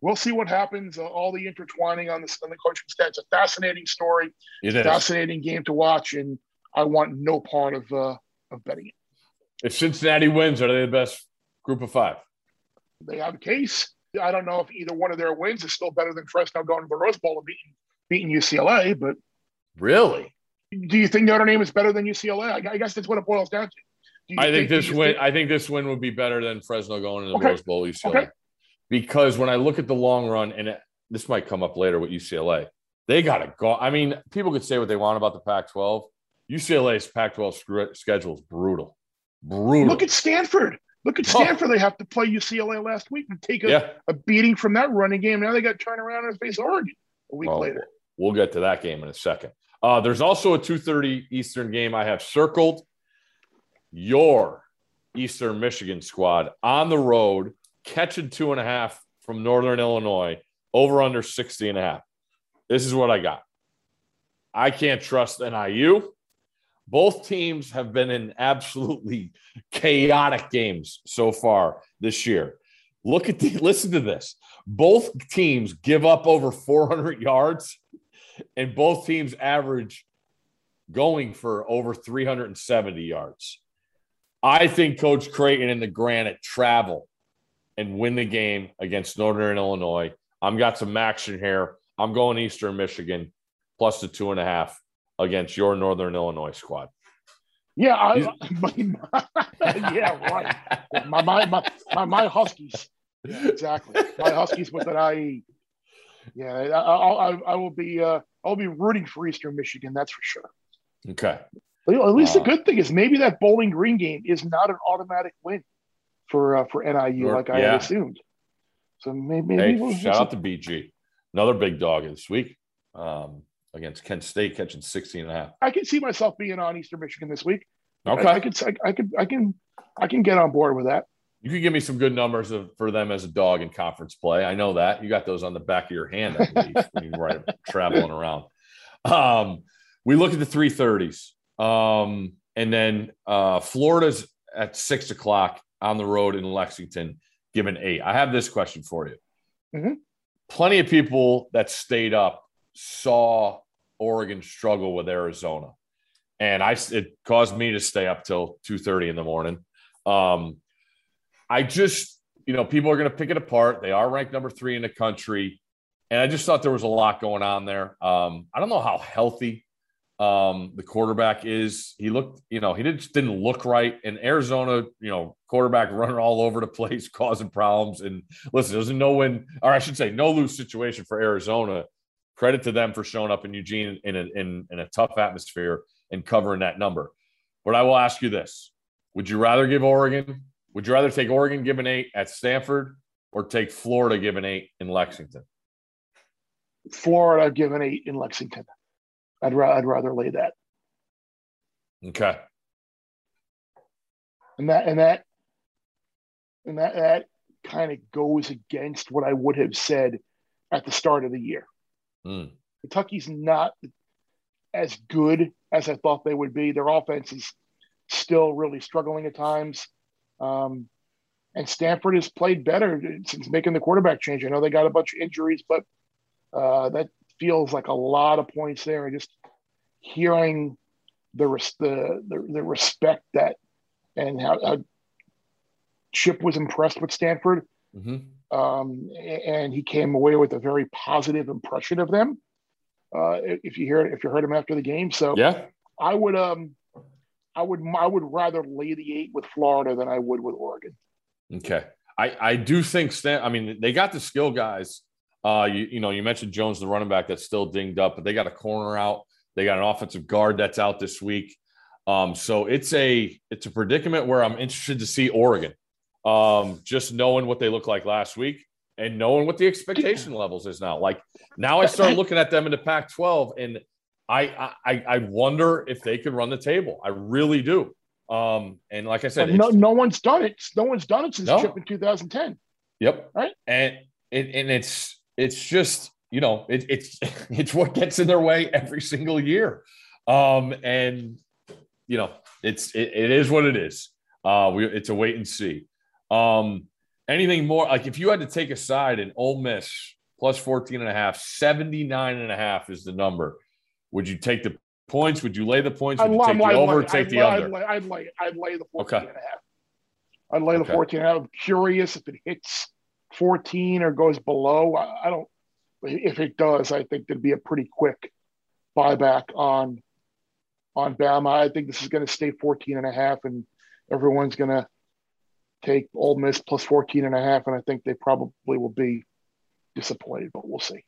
we'll see what happens. Uh, all the intertwining on this on the coaching staff. It's a fascinating story,
It is.
fascinating game to watch, and I want no part of uh, of betting it.
If Cincinnati wins, are they the best group of five?
They have a case. I don't know if either one of their wins is still better than Fresno going to the Rose Bowl and beating beating UCLA, but
Really?
Do you think Notre Dame is better than UCLA? I, I guess that's what it boils down to. Do you
I think
do
this win.
think-
I think this win would be better than Fresno going to the
Okay.
Rose Bowl UCLA.
Okay.
Because when I look at the long run, and it, this might come up later with UCLA, they got to go. I mean, people could say what they want about the Pac-12. UCLA's Pac-12 schedule is brutal. Brutal.
Look at Stanford. Look at
Oh.
Stanford. They have to play UCLA last week and take a,
yeah.
a beating from that running game. Now they got to turn around and face Oregon a week later.
We'll get to that game in a second. Uh, there's also a 2:30 Eastern game I have circled. Your Eastern Michigan squad on the road, catching two and a half from Northern Illinois, over under 60 and a half. This is what I got. I can't trust NIU. Both teams have been in absolutely chaotic games so far this year. Look at the listen to this. Both teams give up over 400 yards, and both teams average going for over 370 yards. I think Coach Creighton and the Granite travel and win the game against Northern Illinois. I'm got some action here. I'm going Eastern Michigan plus the two and a half against your Northern Illinois squad.
Yeah, I, yeah, right. My my my my, my Huskies. Yeah, exactly. My Huskies with an IE. Yeah, I, I, I, will be uh, I'll be rooting for Eastern Michigan. That's for sure.
Okay.
At least
Uh,
the good thing is maybe that Bowling Green game is not an automatic win for uh, for NIU
Or-
like I
yeah.
had assumed. So maybe, maybe
Hey,
we'll,
shout out to BG. Another big dog this week um, against Kent State, catching 16 and a half.
I can see myself being on Eastern Michigan this week.
Okay.
I, I could I, I could I can I can get on board with that.
You could give me some good numbers of, for them as a dog in conference play. I know that you got those on the back of your hand, I believe, when you were traveling around. Um, we look at the three thirties, um, and then uh, Florida's at six o'clock on the road in Lexington, given eight. I have this question for you.
Mhm.
Plenty of people that stayed up saw Oregon struggle with Arizona, and I it caused me to stay up till two thirty in the morning. Um, I just, you know, people are going to pick it apart. They are ranked number three in the country. And I just thought there was a lot going on there. Um, I don't know how healthy um, the quarterback is. He looked, you know, he did, just didn't look right. And Arizona, you know, quarterback running all over the place, causing problems. And listen, there's no win, or I should say, no lose situation for Arizona. Credit to them for showing up in Eugene in a, in, in a tough atmosphere and covering that number. But I will ask you this Would you rather give Oregon would you rather take Oregon given eight at Stanford or take Florida given eight in Lexington?
Florida, given eight in Lexington. I'd, ra- I'd rather lay that.
Okay.
And that and that and that that kind of goes against what I would have said at the start of the year.
Mm.
Kentucky's not as good as I thought they would be. Their offense is still really struggling at times. Um, and Stanford has played better since making the quarterback change. I know they got a bunch of injuries, but uh, that feels like a lot of points there. And just hearing the res- the, the the respect that and how, how Chip was impressed with Stanford,
hmm
um, and he came away with a very positive impression of them. Uh, if you hear if you heard him after the game, so
Yeah.
I would um, I would I would rather lay the eight with Florida than I would with Oregon.
Okay. I, I do think Stan, I mean, they got the skill guys. Uh, you, you know, you mentioned Jones, the running back that's still dinged up, but they got a corner out. They got an offensive guard that's out this week. Um, so it's a it's a predicament where I'm interested to see Oregon. Um, just knowing what they look like last week and knowing what the expectation levels is now. Like now I start looking at them in the Pac-12 and I I I wonder if they can run the table. I really do. Um, and like I said,
no, no one's done it. No one's done it since
No.
Chip in 2010.
Yep.
Right.
And and, and it's it's just you know it, it's it's what gets in their way every single year, um, and you know it's it, it is what it is. Uh, we it's a wait and see. Um, anything more like if you had to take a side in Ole Miss plus 14 and a half, 79 and a half is the number. Would you take the points? Would you lay the points? Would you
I'd,
take the
I'd
over?
lay-
Take
I'd
the
lay-
under?
I'd lay, I'd lay, I'd lay the 14
Okay.
and a half. I'd lay the
Okay.
14 and a half. I'm curious if it hits 14 or goes below. I, I don't, if it does, I think there'd be a pretty quick buyback on, on Bama. I think this is going to stay 14 and a half and everyone's going to take Ole Miss plus 14 and a half. And I think they probably will be disappointed, but we'll see.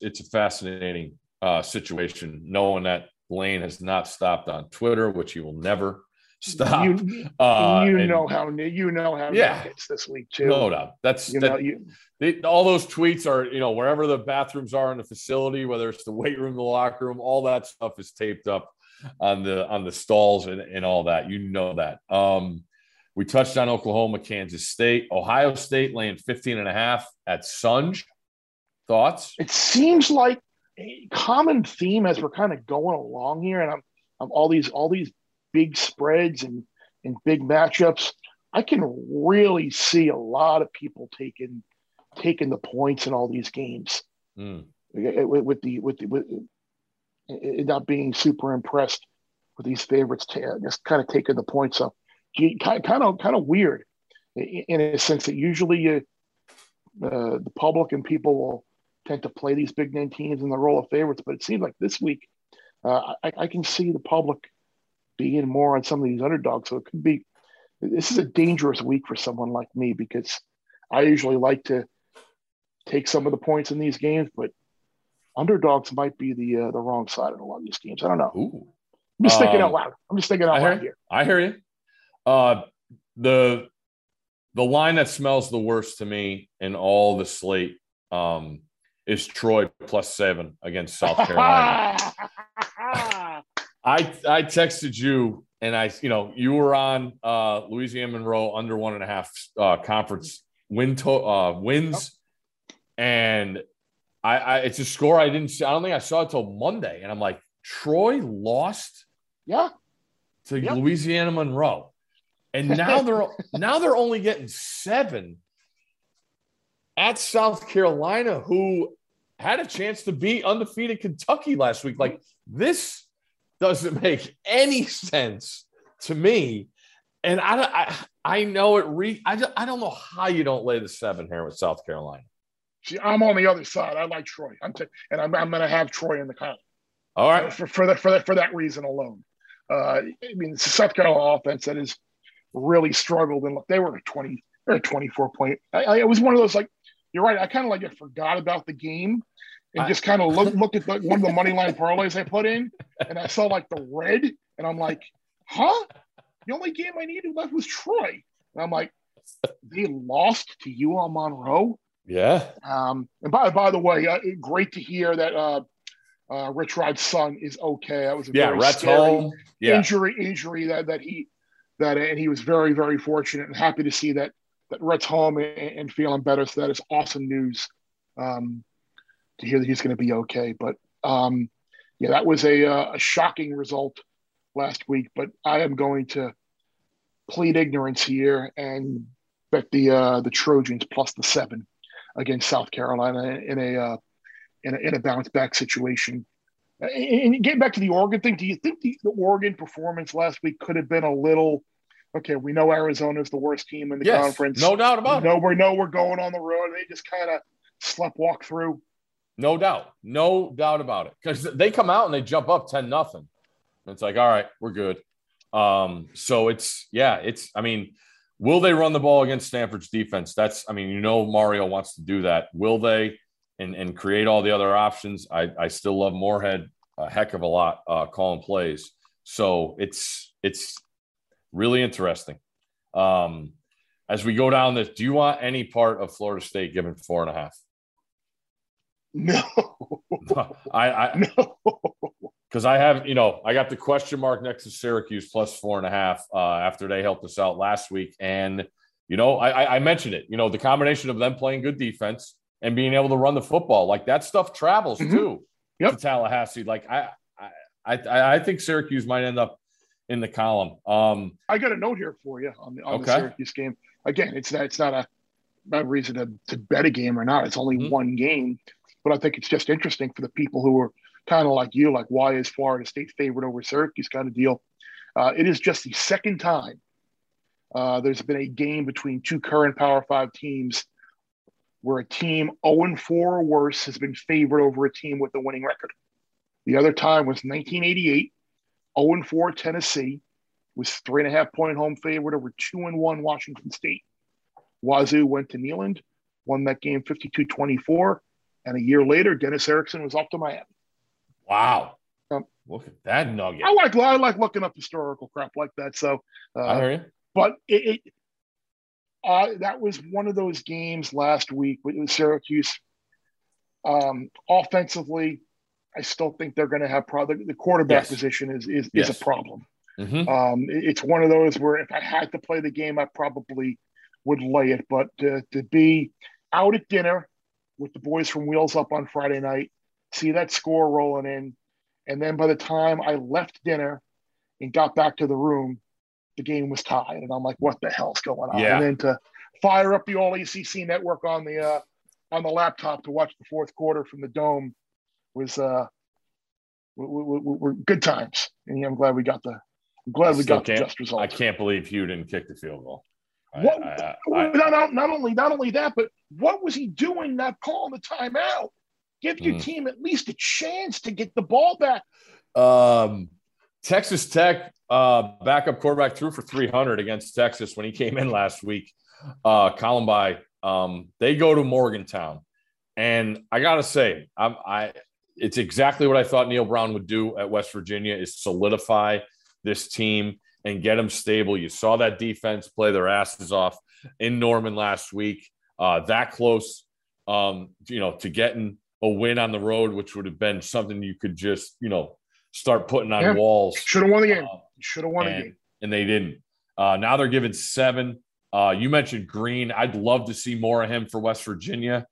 it's a fascinating uh, situation, knowing that Lane has not stopped on Twitter, which he will never stop.
You,
uh,
you
and
know how, you know how
Yeah.
Hits this week too.
no doubt. That's
you
that,
know, you,
they, all those tweets are, you know, wherever the bathrooms are in the facility, whether it's the weight room, the locker room, all that stuff is taped up on the on the stalls and, and all that. You know that. Um, we touched on Oklahoma, Kansas State, Ohio State laying 15 and a half at Sunge. Thoughts?
it seems like common theme as we're kind of going along here, and I'm, I'm all these all these big spreads and and big matchups. I can really see a lot of people taking taking the points in all these games
Mm.
with, with the with the with it not being super impressed with these favorites, just kind of taking the points up. Kind of kind of weird in in a sense that usually you, uh, the public and people will tend to play these big name teams in the role of favorites, but it seems like this week uh, I, I can see the public being more on some of these underdogs. So it could be this is a dangerous week for someone like me because I usually like to take some of the points in these games, but underdogs might be the uh, the wrong side of a lot of these games. I don't know.
Ooh.
I'm just thinking
Um,
out loud. I'm just thinking out
I
loud here.
I hear you. Uh, the the line that smells the worst to me in all the slate um, is Troy plus seven against South Carolina. I I texted you and I you know you were on uh, Louisiana Monroe under one and a half uh, conference win to, uh, wins, and I, I it's a score I didn't see. I don't think I saw it till Monday, and I'm like Troy lost
yeah,
to
Yep.
Louisiana Monroe, and now they're now they're only getting seven at South Carolina, who had a chance to beat undefeated Kentucky last week. Like this doesn't make any sense to me, and I I, I know it. Re I don't, I don't know how you don't lay the seven here with South Carolina.
See, I'm on the other side. I like Troy. I'm t- and I'm, I'm going to have Troy in the column
All right,
for for that for that for that reason alone. Uh, I mean, it's a South Carolina offense that has really struggled, and look, they were a 20, they're a 24 point. I, I, it was one of those like you're right. I kind of like I forgot about the game and
I-
just kind of look look at the, one of the money line parlays I put in, and I saw like the red, and I'm like, huh? The only game I needed left was Troy, and I'm like, they lost to UL Monroe.
yeah,
Um, and by by the way, uh, great to hear that uh, uh, Rich Rod's son is okay. That was a
yeah.
very scary
home. Yeah,
injury injury that that he that and he was very very fortunate and happy to see that that Rhett's home and, feeling better. So that is awesome news um, to hear that he's going to be okay. But um, yeah, that was a, uh, a shocking result last week. But I am going to plead ignorance here and bet the uh, the Trojans plus the seven against South Carolina in a uh, in a, in a bounce back situation. And and getting back to the Oregon thing, do you think the, the Oregon performance last week could have been a little? Okay, we know Arizona is the worst team in the
yes,
conference.
no doubt about
we
it.
know we know we're going on the road. They just kind of slept walk through.
No doubt. No doubt about it. Because they come out and they jump up 10 nothing. It's like, all right, we're good. Um, so it's yeah, it's I mean, will they run the ball against Stanford's defense? That's I mean, you know Mario wants to do that. Will they and and create all the other options? I I still love Moorhead a heck of a lot uh calling plays. So it's it's really interesting. Um as we go down this, do you want any part of Florida State given four and a half?
No,
I, I
no.
because I have, you know, I got the question mark next to Syracuse plus four and a half uh, after they helped us out last week, and you know, I, I- mentioned it. You know, the combination of them playing good defense and being able to run the football, like that stuff travels
Mhm.
too
Yep.
to Tallahassee. Like I, I, I, I think Syracuse might end up in the column. Um,
I got a note here for you on the on the Syracuse game. Again, it's not it's not a not a reason to, to bet a game or not. It's only
Mhm.
one game, but I think it's just interesting for the people who are kind of like you, like why is Florida State favored over Syracuse kind of deal. Uh, it is just the second time uh, there's been a game between two current Power Five teams where a team 0 4 or worse has been favored over a team with a winning record. The other time was 1988, 0 4 Tennessee was three and a half point home favorite over 2 and 1 Washington State. Wazoo went to Neyland, won that game 52 24. And a year later, Dennis Erickson was off to Miami.
Wow.
Um,
Look at that nugget.
I like I like looking up historical crap like that. So,
I
uh,
hear you.
but it, it uh, that was one of those games last week with Syracuse. Um, offensively, I still think they're going to have probably the quarterback
Yes.
position is is,
Yes.
is a problem.
Mhm.
Um, it's one of those where if I had to play the game, I probably would lay it. But to, to be out at dinner with the boys from Wheels Up on Friday night, see that score rolling in, and then by the time I left dinner and got back to the room, the game was tied, and I'm like, "What the hell's going on?"
Yeah.
And then to fire up the All ACC network on the uh, on the laptop to watch the fourth quarter from the dome was uh, w- w- w- were good times, and I'm glad we got the I'm glad we got the just result.
I can't believe Hugh didn't kick the field goal.
What,
I- I-
not, not, not only not only that, but what was he doing not calling the timeout? Give your
Mm.
team at least a chance to get the ball back.
Um, Texas Tech uh, backup quarterback threw for 300 against Texas when he came in last week. Uh, Colombi, um, they go to Morgantown, and I gotta say, I'm, I it's exactly what I thought Neal Brown would do at West Virginia is solidify this team and get them stable. You saw that defense play their asses off in Norman last week. Uh, that close, um, you know, to getting a win on the road, which would have been something you could just, you know, start putting on
Yeah.
walls.
Should have won the game.
Uh,
Should have won the
and,
game.
and they didn't. Uh, now they're giving seven. Uh, you mentioned Green. I'd love to see more of him for West Virginia.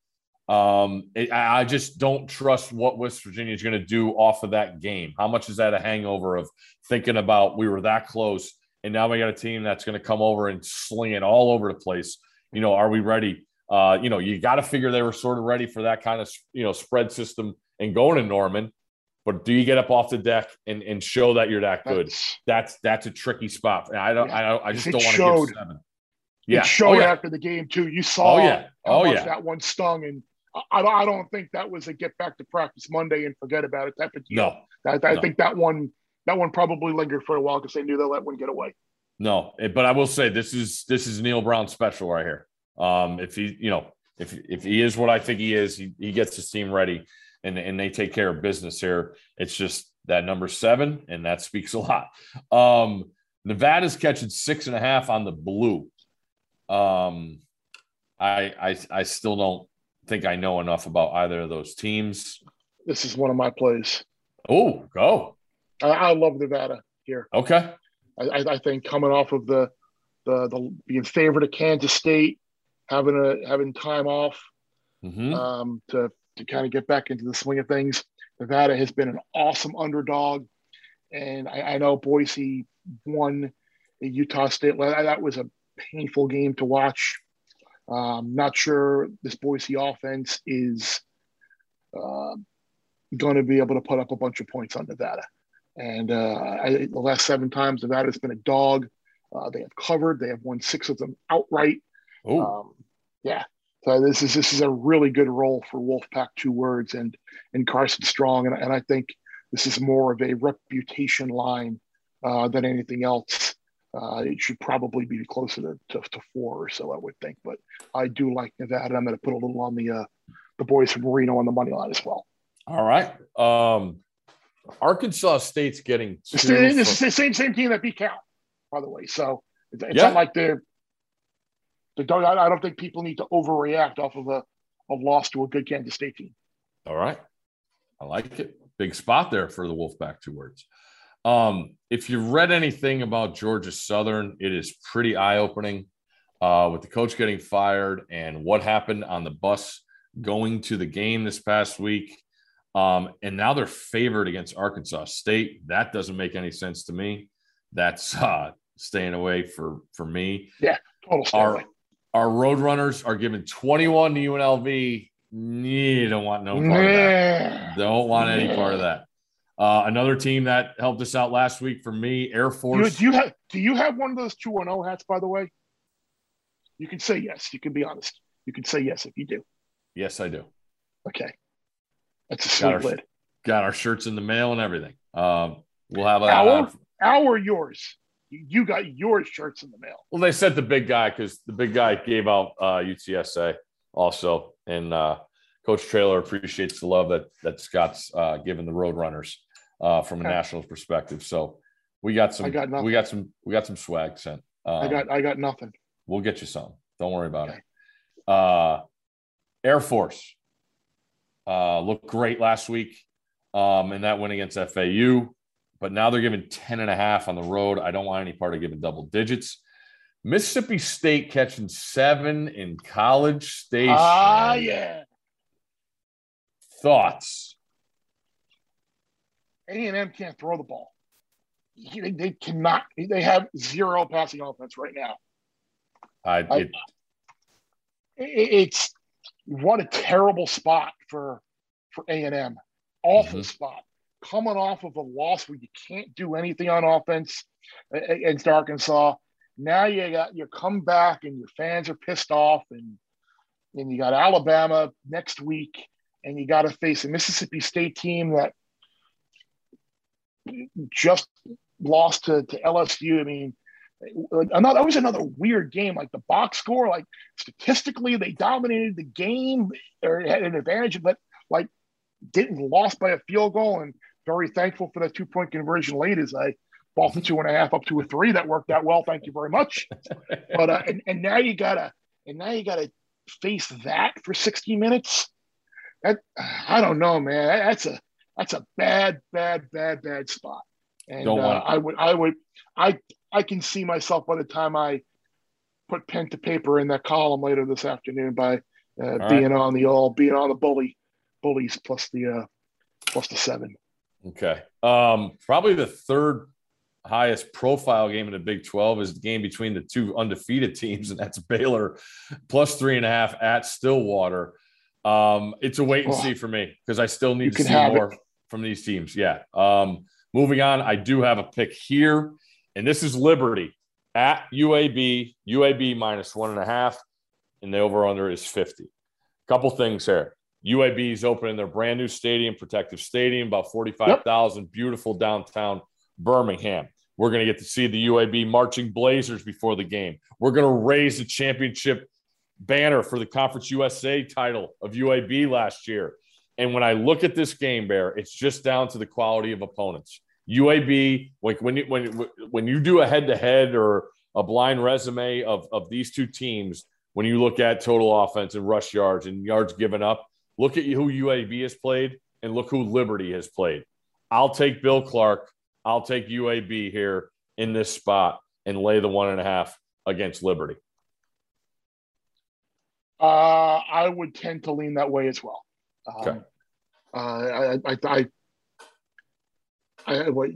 Um, it, I I just don't trust what West Virginia is going to do off of that game. How much is that a hangover of thinking about we were that close and now we got a team that's going to come over and sling it all over the place? You know, are we ready? Uh, you know, you got to figure they were sort of ready for that kind of you know spread system and going to Norman. But do you get up off the deck and, and show that you're that good?
That's-
that's a tricky spot. I don't, I don't, I just
It
don't want to give seven.
It showed
oh, yeah.
after the game too. You saw
Oh, yeah.
how
Oh,
much
yeah.
that one stung, and I, I don't- think that was a get back to practice Monday and forget about it type of deal.
No,
I, I
no.
think that one that one probably lingered for a while because they knew they let one get away.
no. Eh, But I will say this is this is Neal Brown special right here. Um, if he, you know, if if he is what I think he is, he, he gets his team ready and and they take care of business here. It's just that number seven, and that speaks a lot. Um, Nevada's catching six and a half on the blue. Um, I I I still don't think I know enough about either of those teams.
This is one of my plays.
Oh, go.
I, I love Nevada here.
Okay.
I, I, think coming off of the, the the being favored at Kansas State, having a having time off
hmm
um, to to kind of get back into the swing of things. Nevada has been an awesome underdog, and I, I know Boise won at Utah State. That was a painful game to watch. Um, not sure this Boise offense is uh, going to be able to put up a bunch of points on Nevada. And uh, I, the last seven times Nevada's been a dog. Uh, they have covered. They have won six of them outright.
Oh,
Um, yeah. So this is this is a really good role for Wolfpack two words and and Carson Strong and, and I think this is more of a reputation line uh, than anything else. Uh, it should probably be closer to, to, to four or so, I would think. But I do like Nevada. I'm going to put a little on the uh, the boys from Reno on the money line as well.
all right. Um, Arkansas State's getting.
It's, the- it's the same same team that beat Cal, by the way. So it's, it's
Yeah.
not like they're. they don't, I I don't think people need to overreact off of a, a loss to a good Kansas State team.
all right. I like it. Big spot there for the Wolfpack two words. Um, if you've read anything about Georgia Southern, it is pretty eye opening uh, with the coach getting fired and what happened on the bus going to the game this past week. Um, and now they're favored against Arkansas State. That doesn't make any sense to me. That's uh, staying away for for me.
Total stay
Are
away.
Our Roadrunners are giving 21 to UNLV. You don't want no part of that. Don't want any part of that. Uh, another team that helped us out last week for me, Air
Do you,
Force.
do you have do you have one of those two one zero hats? By the way, you can say yes. You can be honest. You can say yes if you do.
yes, I do.
Okay, that's a
Got
sweet
our-
lid.
Got our shirts in the mail and everything. Um, we'll have that.
Our,
on.
our yours. You you got your shirts in the mail.
Well, they sent the big guy because the big guy gave out uh, UTSA also, and uh, Coach Traylor appreciates the love that that Scott's uh, given the Roadrunners uh, from a
Okay.
national perspective. So we got some,
got
we got some, we got some swag sent. Um,
I got I got nothing.
We'll get you some. Don't worry about
Okay.
it. Uh, Air Force uh, looked great last week um, in that win against FAU, but now they're giving 10 and a half on the road. I don't want any part of giving double digits. Mississippi State catching seven in College Station.
Ah yeah.
Thoughts?
A and M can't throw the ball. They, they cannot. They have zero passing offense right now.
I,
I-
it,
It- it's what a terrible spot for for A and M. Awful
Mhm.
spot. Coming off of a loss where you can't do anything on offense against Arkansas. Now you got you come back and your fans are pissed off, and and you got Alabama next week, and you got to face a Mississippi State team that just lost to, to LSU. I mean, another that was another weird game. Like the box score, like statistically they dominated the game or had an advantage, but like didn't lost by a field goal. And very thankful for that two point conversion late as I bought the two and a half up to a three. That worked out well. Thank you very much. But uh, and, and now you gotta and now you gotta face that for 60 minutes. That I don't know, man. That's a that's a bad, bad, bad, bad spot. And
Don't
uh. I would, I would, I, I can see myself by the time I put pen to paper in that column later this afternoon by uh,
right.
being on the all, being on the bully, bullies plus the, uh, plus the seven.
Okay. Um, probably the third highest profile game in the Big 12 is the game between the two undefeated teams, and that's Baylor plus three and a half at Stillwater. Um, it's a wait and
Oh.
see for me because I still need to see
have it.
more from these teams. Yeah. Um, moving on, I do have a pick here, and this is Liberty at UAB, UAB minus one and a half, and the over under is 50. Couple things here. UAB is opening their brand new stadium, Protective Stadium, about 45,000, beautiful downtown Birmingham. We're going to get to see the UAB marching Blazers before the game. We're going to raise the championship banner for the Conference USA title of UAB last year. And when I look at this game, Bear, it's just down to the quality of opponents. UAB, like when you when when you do a head to head or a blind resume of of these two teams, when you look at total offense and rush yards and yards given up, look at who UAB has played and look who Liberty has played. I'll take Bill Clark. I'll take UAB here in this spot and lay the one and a half against Liberty.
Uh, I would tend to lean that way as well. Um,
Okay.
Uh, I, I, I, I, what,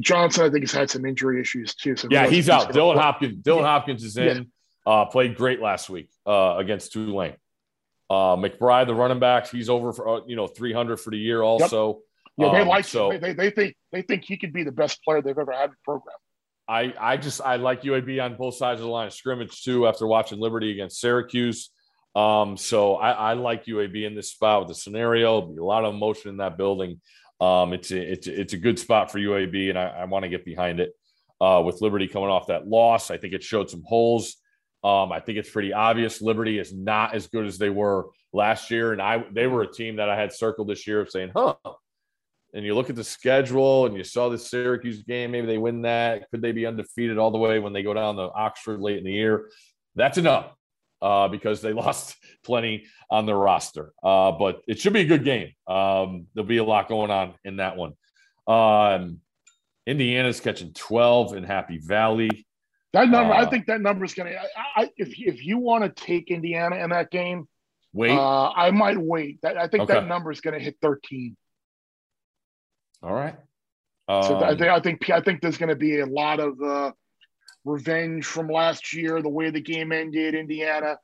Johnson, I think, has had some injury issues too. So
Yeah, he's out. Dylan. Hopkins. Dylan Hopkins is in. Uh, played great last week uh, against Tulane. Uh, McBride, the running backs, he's over for uh, you know 300 for the year. Also,
Yeah, they
Um,
like
so.
They, they, they think they think he could be the best player they've ever had in the program.
I I just I like UAB on both sides of the line of scrimmage too. After watching Liberty against Syracuse, um, so I, I like UAB in this spot with the scenario. A lot of emotion in that building. Um, it's a, it's a, it's a good spot for UAB, and I, I want to get behind it. Uh, with Liberty coming off that loss, I think it showed some holes. Um, I think it's pretty obvious Liberty is not as good as they were last year, and I they were a team that I had circled this year of saying, "Huh." And you look at the schedule, and you saw the Syracuse game. Maybe they win that. Could they be undefeated all the way when they go down to Oxford late in the year? That's enough uh, because they lost plenty on their roster. Uh, but it should be a good game. Um, there'll be a lot going on in that one. Um, Indiana's catching 12 in Happy Valley.
That number, I
Uh,
think that number is going to. I, if if you want to take Indiana in that game,
Wait,
uh, I might wait. That I think
Okay.
that number is going to hit thirteen.
all right.
So I
Um,
think I think I think there's going to be a lot of uh, revenge from last year, the way the game ended, Indiana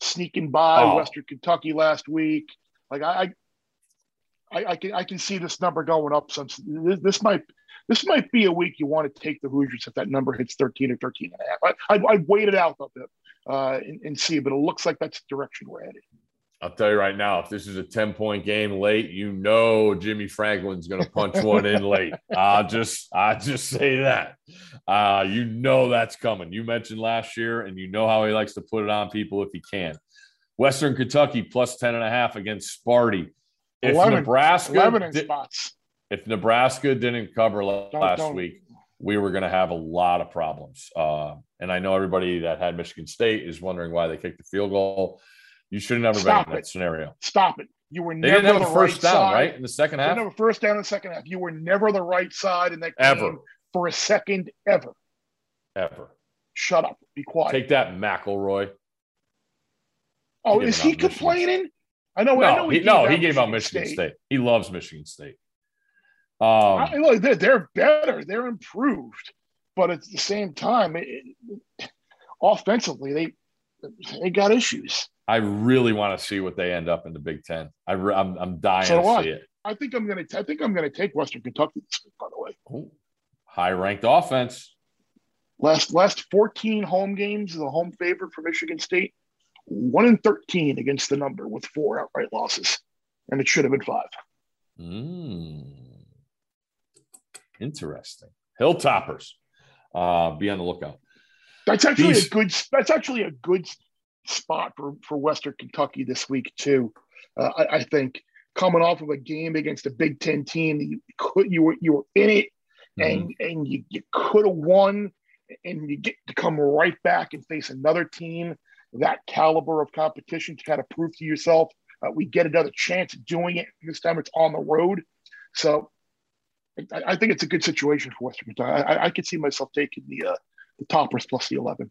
sneaking by
Oh.
Western Kentucky last week. Like I, I, I can I can see this number going up. Since this, this might this might be a week you want to take the Hoosiers if that number hits 13 or 13 and a half. I, I, I'd wait it out a bit uh, and, and see, but it looks like that's the direction we're headed.
I'll tell you right now, if this is a 10 point game late, you know Jimmy Franklin's gonna punch one in late. I'll just I just say that. Uh, you know that's coming. You mentioned last year, and you know how he likes to put it on people if he can. Western Kentucky plus 10 and a half against Sparty. If
11
Nebraska
11 in
di-
spots.
if Nebraska didn't cover
Don't-
last
don't.
week, we were going to have a lot of problems. Uh, and I know everybody that had Michigan State is wondering why they kicked the field goal. You should have never
Stop
been in
it.
that scenario.
Stop it. You were
They
never
didn't have
the
a first
right
down,
side.
right? In the second half?
didn't have a first down in the second half. You were never the right side in that game
Ever.
for a second ever.
Ever.
Shut up. Be quiet.
Take that, McElroy.
oh,
He
is he
Michigan
complaining? I know. I know
No, he, no, he gave out
Michigan
Michigan State. He loves Michigan State. Um,
I, look, they're, they're better. They're improved, but at the same time, it, it- offensively, they they got issues.
I really want to see what they end up in the Big Ten. I re- I'm, I'm dying
So
to
I.
see it.
I think I'm gonna. I think I'm gonna take Western Kentucky. By the way,
Ooh, high ranked offense.
last last 14 home games, the home favorite for Michigan State, one in 13 against the number with four outright losses, and it should have been five.
Mm. Interesting. Hilltoppers. Uh, be on the lookout.
That's actually a good. That's actually a good spot for for Western Kentucky this week too. Uh, I, I think coming off of a game against a Big Ten team, you could you were you were in it, and and you, you could have won, and you get to come right back and face another team that caliber of competition to kind of prove to yourself uh, we get another chance at doing it. This time it's on the road, so. I, I think it's a good situation for Western Kentucky. I, I, I could see myself taking the uh, the toppers plus the eleven.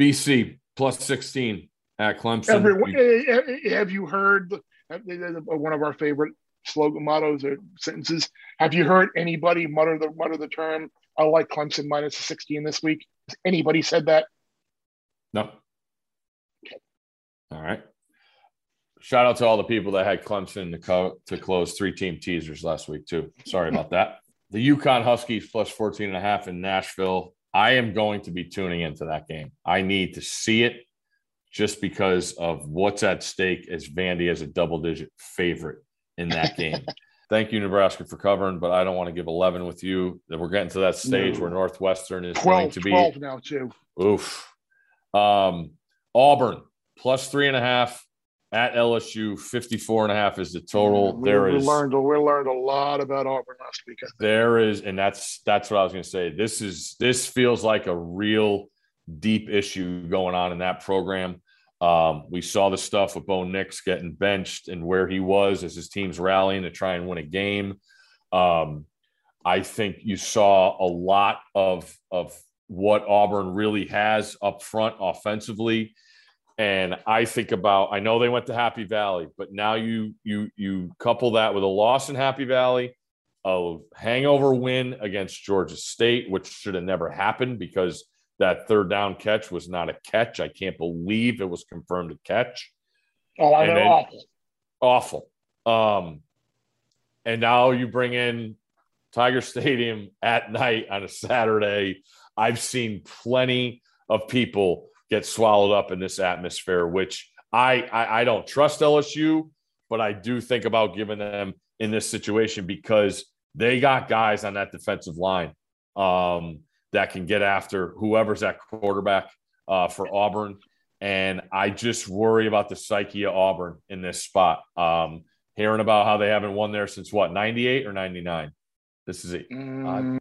BC plus 16 at Clemson.
Everyone,
We-
eh, eh, have you heard uh, one of our favorite slogan mottos or sentences? Have you heard anybody mutter the mutter the term "I like Clemson minus a 16 this week"? Has anybody said that?
No. All right. Shout out to all the people that had Clemson to, co- to close three team teasers last week, too. Sorry about that. The UConn Huskies plus 14 and a half in Nashville. I am going to be tuning into that game. I need to see it just because of what's at stake as Vandy as a double digit favorite in that game. Thank you, Nebraska, for covering, but I don't want to give 11 with you. That we're getting to that stage
No.
where Northwestern is going to be
12 now too.
Oof. Um, Auburn plus three and a half at LSU. 54 and a half is the total.
We,
there
we
is
learned we learned a lot about Auburn last week.
There is, and that's that's what I was gonna say. This is this feels like a real deep issue going on in that program. Um, we saw the stuff with Bo Nix getting benched and where he was as his team's rallying to try and win a game. Um, I think you saw a lot of of what Auburn really has up front offensively. And I think about I know they went to Happy Valley, but now you you you couple that with a loss in Happy Valley, a hangover win against Georgia State, which should have never happened because that third down catch was not a catch. I can't believe it was confirmed a catch.
Oh, I know, awful.
Awful. Um, and now you bring in Tiger Stadium at night on a Saturday. I've seen plenty of people get swallowed up in this atmosphere, which I, I I don't trust LSU, but I do think about giving them in this situation because they got guys on that defensive line um, that can get after whoever's at quarterback uh, for Auburn. And I just worry about the psyche of Auburn in this spot. Um, hearing about how they haven't won there since what, 98 or 99? This is it.
Mm,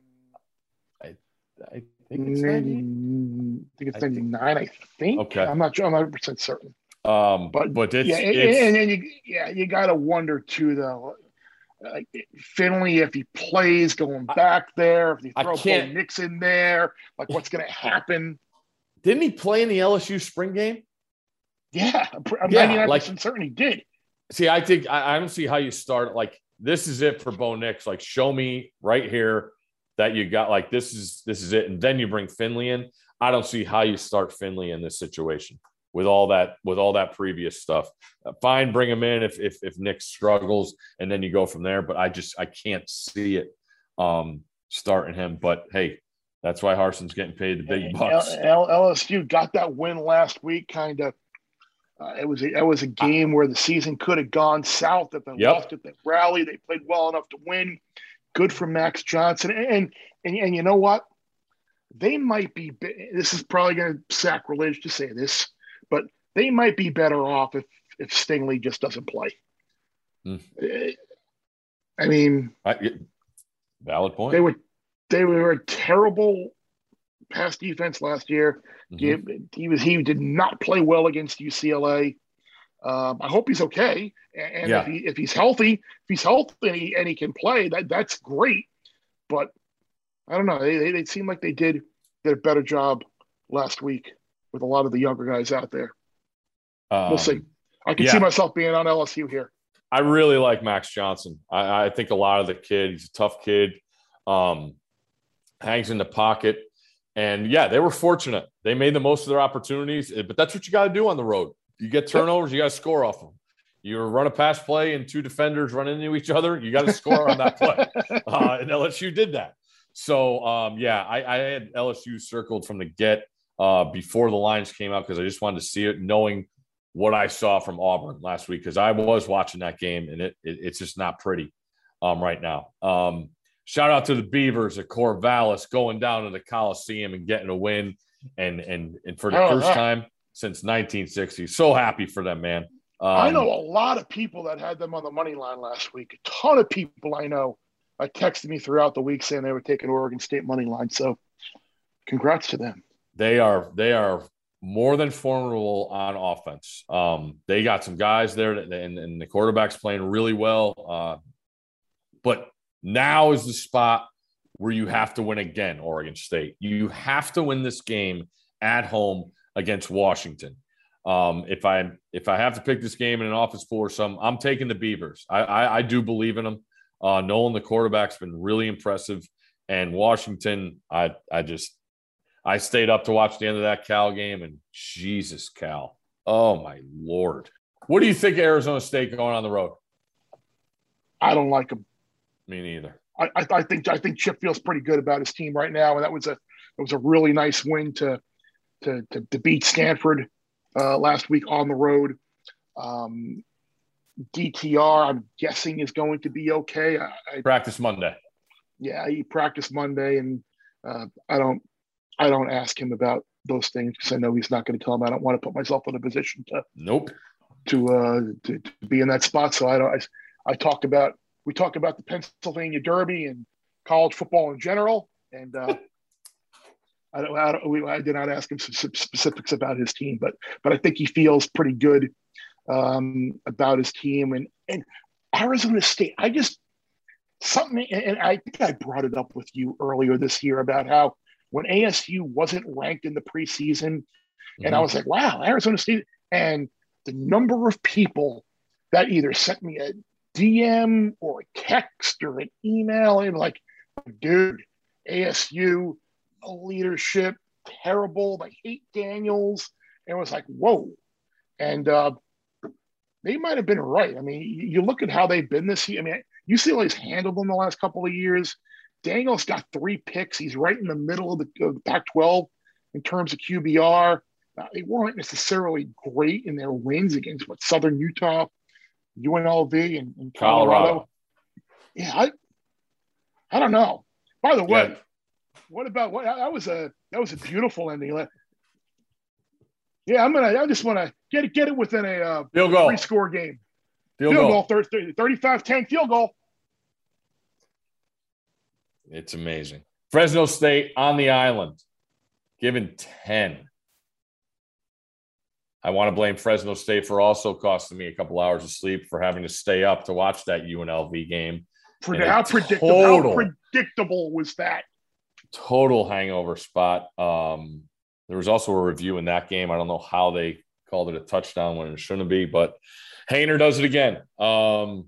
I think it's 98.
I think it's
I
99, I think.
Okay.
I'm not sure. I'm 100 percent certain.
Um,
But-
but, it's,
yeah, and,
it's
and then you yeah you got to wonder too though. Like Finley, if he plays going
I-
back there, if you
I
throw Bo Nix in there, like what's going to happen?
didn't he play in the LSU spring game?
Yeah, I'm
Yeah,
99
like-
percent certain he did.
See, I think I, I don't see how you start. Like, this is it for Bo Nix. Like, show me right here that you got like this is this is it, and then you bring Finley in. I don't see how you start Finley in this situation with all that with all that previous stuff. Uh, fine, bring him in if if if Nick struggles, and then you go from there. But I just I can't see it um, starting him. But hey, that's why Harsin's getting paid the big bucks.
L- LSU got that win last week, kind of. Uh, it was a, it was a game where the season could have gone south if they
Yep.
lost it. They rally. They played well enough to win. Good for Max Johnson. And and and you know what? They might be. This is probably going to sacrilege to say this, but they might be better off if if Stingley just doesn't play. Uh, I mean,
I, valid point.
they were they were a terrible pass defense last year.
Mhm.
He, he was he did not play well against UCLA. Um, I hope he's okay, and, and
Yeah.
if, he, if he's healthy, if he's healthy and he, and he can play, that that's great. But I don't know. They, they they seem like they did did a better job last week with a lot of the younger guys out there.
Um,
We'll see. I can
yeah.
see myself being on LSU here.
I really like Max Johnson. I, I think a lot of the kid, he's a tough kid, um, hangs in the pocket. And yeah, they were fortunate. They made the most of their opportunities, eh, but that's what you got to do on the road. You get turnovers, you got to score off them. You run a pass play and two defenders run into each other, you got to score on that play. Uh, and LSU did that. So um, yeah, I, I had LSU circled from the get uh, before the lines came out because I just wanted to see it, knowing what I saw from Auburn last week because I was watching that game and it, it it's just not pretty um, right now. Um, shout out to the Beavers at Corvallis going down to the Coliseum and getting a win and and and for the first time since 1960. So happy for them, man. Um,
I know a lot of people that had them on the money line last week. A ton of people I know uh, texted me throughout the week saying they were taking Oregon State money line. So, congrats to them.
they are they are more than formidable on offense. Um, they got some guys there, and, and the quarterback's playing really well. Uh, but now is the spot where you have to win again, Oregon State. You have to win this game at home against Washington. Um, if I if I have to pick this game in an office pool or something, I'm taking the Beavers. I I, I do believe in them. Uh, Nolan, the quarterback's been really impressive, and Washington, I I just I stayed up to watch the end of that Cal game, and Jesus, Cal, oh my lord, what do you think Arizona State going on the road?
I don't like them.
Me neither.
I, I, I think I think Chip feels pretty good about his team right now, and that was a it was a really nice win to to to, to beat Stanford uh, last week on the road. Um, DTR, I'm guessing, is going to be okay. I, I,
Practice Monday.
yeah, he practiced Monday, and uh, I don't I don't ask him about those things because I know he's not going to tell him. I don't want to put myself in a position to
Nope.
to uh to, to be in that spot. So I don't. I, I talked about we talked about the Pennsylvania Derby and college football in general, and uh, I don't. I, don't we, I did not ask him some specifics about his team, but but I think he feels pretty good um, about his team and and Arizona State. I just something, and I think I brought it up with you earlier this year about how when ASU wasn't ranked in the preseason, and I was like, wow, Arizona State, and the number of people that either sent me a DM or a text or an email and like, dude, ASU, leadership, terrible. They hate Daniels. And it was like, whoa. And uh, they might have been right. I mean, you look at how they've been this year. I mean, UCLA's handled them the last couple of years. Daniels got three picks. He's right in the middle of the, of the Pac 12 in terms of QBR. Uh, they weren't necessarily great in their wins against what Southern Utah, UNLV, and, and Colorado.
Colorado.
Yeah, I, I don't know. By the way,
Yeah.
what about what? That was a that was a beautiful ending. Yeah, I'm gonna. I just want to get it get it within a uh,
Field goal.
three score game.
Field,
Field
goal.
goal, 30, 35-10 field goal.
It's amazing. Fresno State on the island, given 10. I want to blame Fresno State for also costing me a couple hours of sleep for having to stay up to watch that UNLV game. And
how predictable, how predictable was that?
Total hangover spot. Um, there was also a review in that game. I don't know how they called it a touchdown when it shouldn't be, but Haener does it again. Um,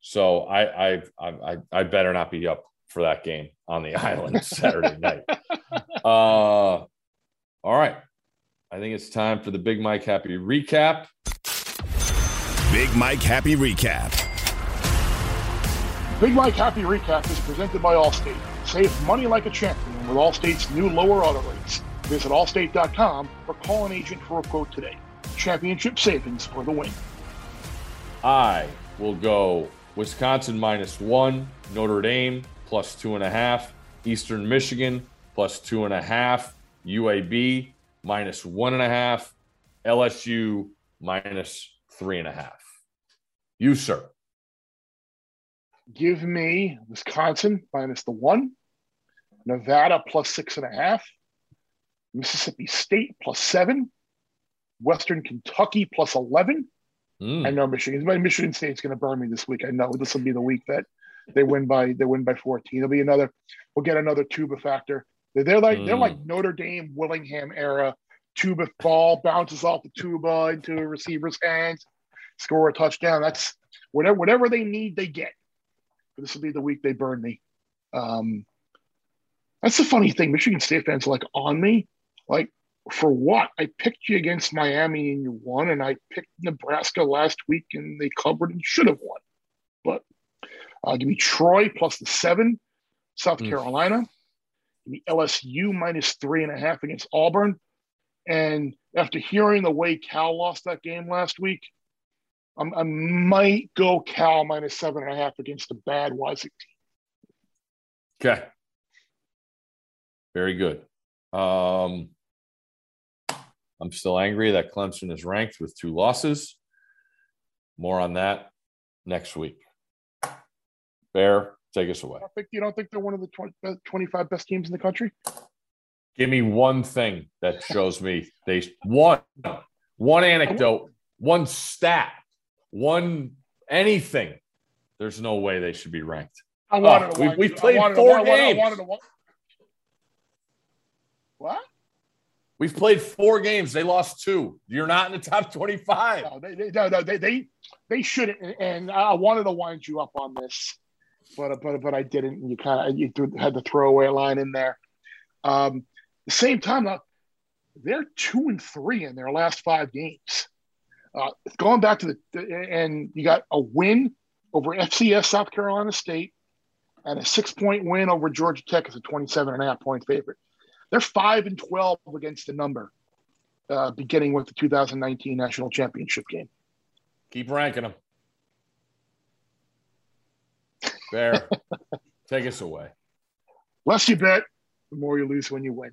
so I, I, I, I, I better not be up for that game on the island Saturday night. Uh, all right. I think it's time for the Big Mike Happy recap.
Big Mike Happy Recap.
Big Mike Happy Recap is presented by Allstate. Save money like a champion with Allstate's new lower auto rates. Visit allstate.com or call an agent for a quote today. Championship savings for the win.
I will go Wisconsin minus one, Notre Dame plus two and a half, Eastern Michigan plus two and a half, UAB minus one and a half, LSU minus three and a half. You, sir.
Give me Wisconsin minus the one, Nevada plus six and a half, Mississippi State plus seven, Western Kentucky plus 11.
Mm.
I know Michigan. Michigan State's going to burn me this week. I know this will be the week that they win by they win by 14. There'll be another. We'll get another tuba factor. They're, they're like mm. they're like Notre Dame, Willingham era. Tuba ball bounces off the tuba into a receiver's hands, score a touchdown. That's whatever whatever they need, they get. But this will be the week they burn me. Um, that's the funny thing. Michigan State fans are like on me, like for what? I picked you against Miami and you won, and I picked Nebraska last week and they covered and should have won. But uh, give me Troy plus the seven, South mm. Carolina. Give me LSU minus three and a half against Auburn. And after hearing the way Cal lost that game last week, I'm, i might go Cal minus seven and a half against a bad Wazoo
team. Okay. Very good. Um, I'm still angry that Clemson is ranked with two losses. More on that next week. Bear, take us away.
You don't think they're one of the 20, 25 best teams in the country?
Give me one thing that shows me they one one anecdote, one stat, one anything. There's no way they should be ranked.
I wanted
oh, we, we've played four to, games. I wanted to,
what?
We've played four games. They lost two. You're not in the top 25.
No, they, they, no, no, they, they, they shouldn't. And I wanted to wind you up on this, but but but I didn't. You kind of you had the throwaway line in there. Um, the same time, uh, they're two and three in their last five games. Uh, going back to the and you got a win over FCS South Carolina State and a six point win over Georgia Tech as a 27 and a half point favorite. They're five and twelve against the number, uh, beginning with the 2019 national championship game.
Keep ranking them. There, take us away.
Less you bet, the more you lose when you win.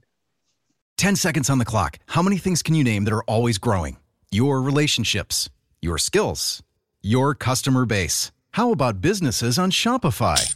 10 seconds on the clock. How many things can you name that are always growing? Your relationships, your skills, your customer base. How about businesses on Shopify?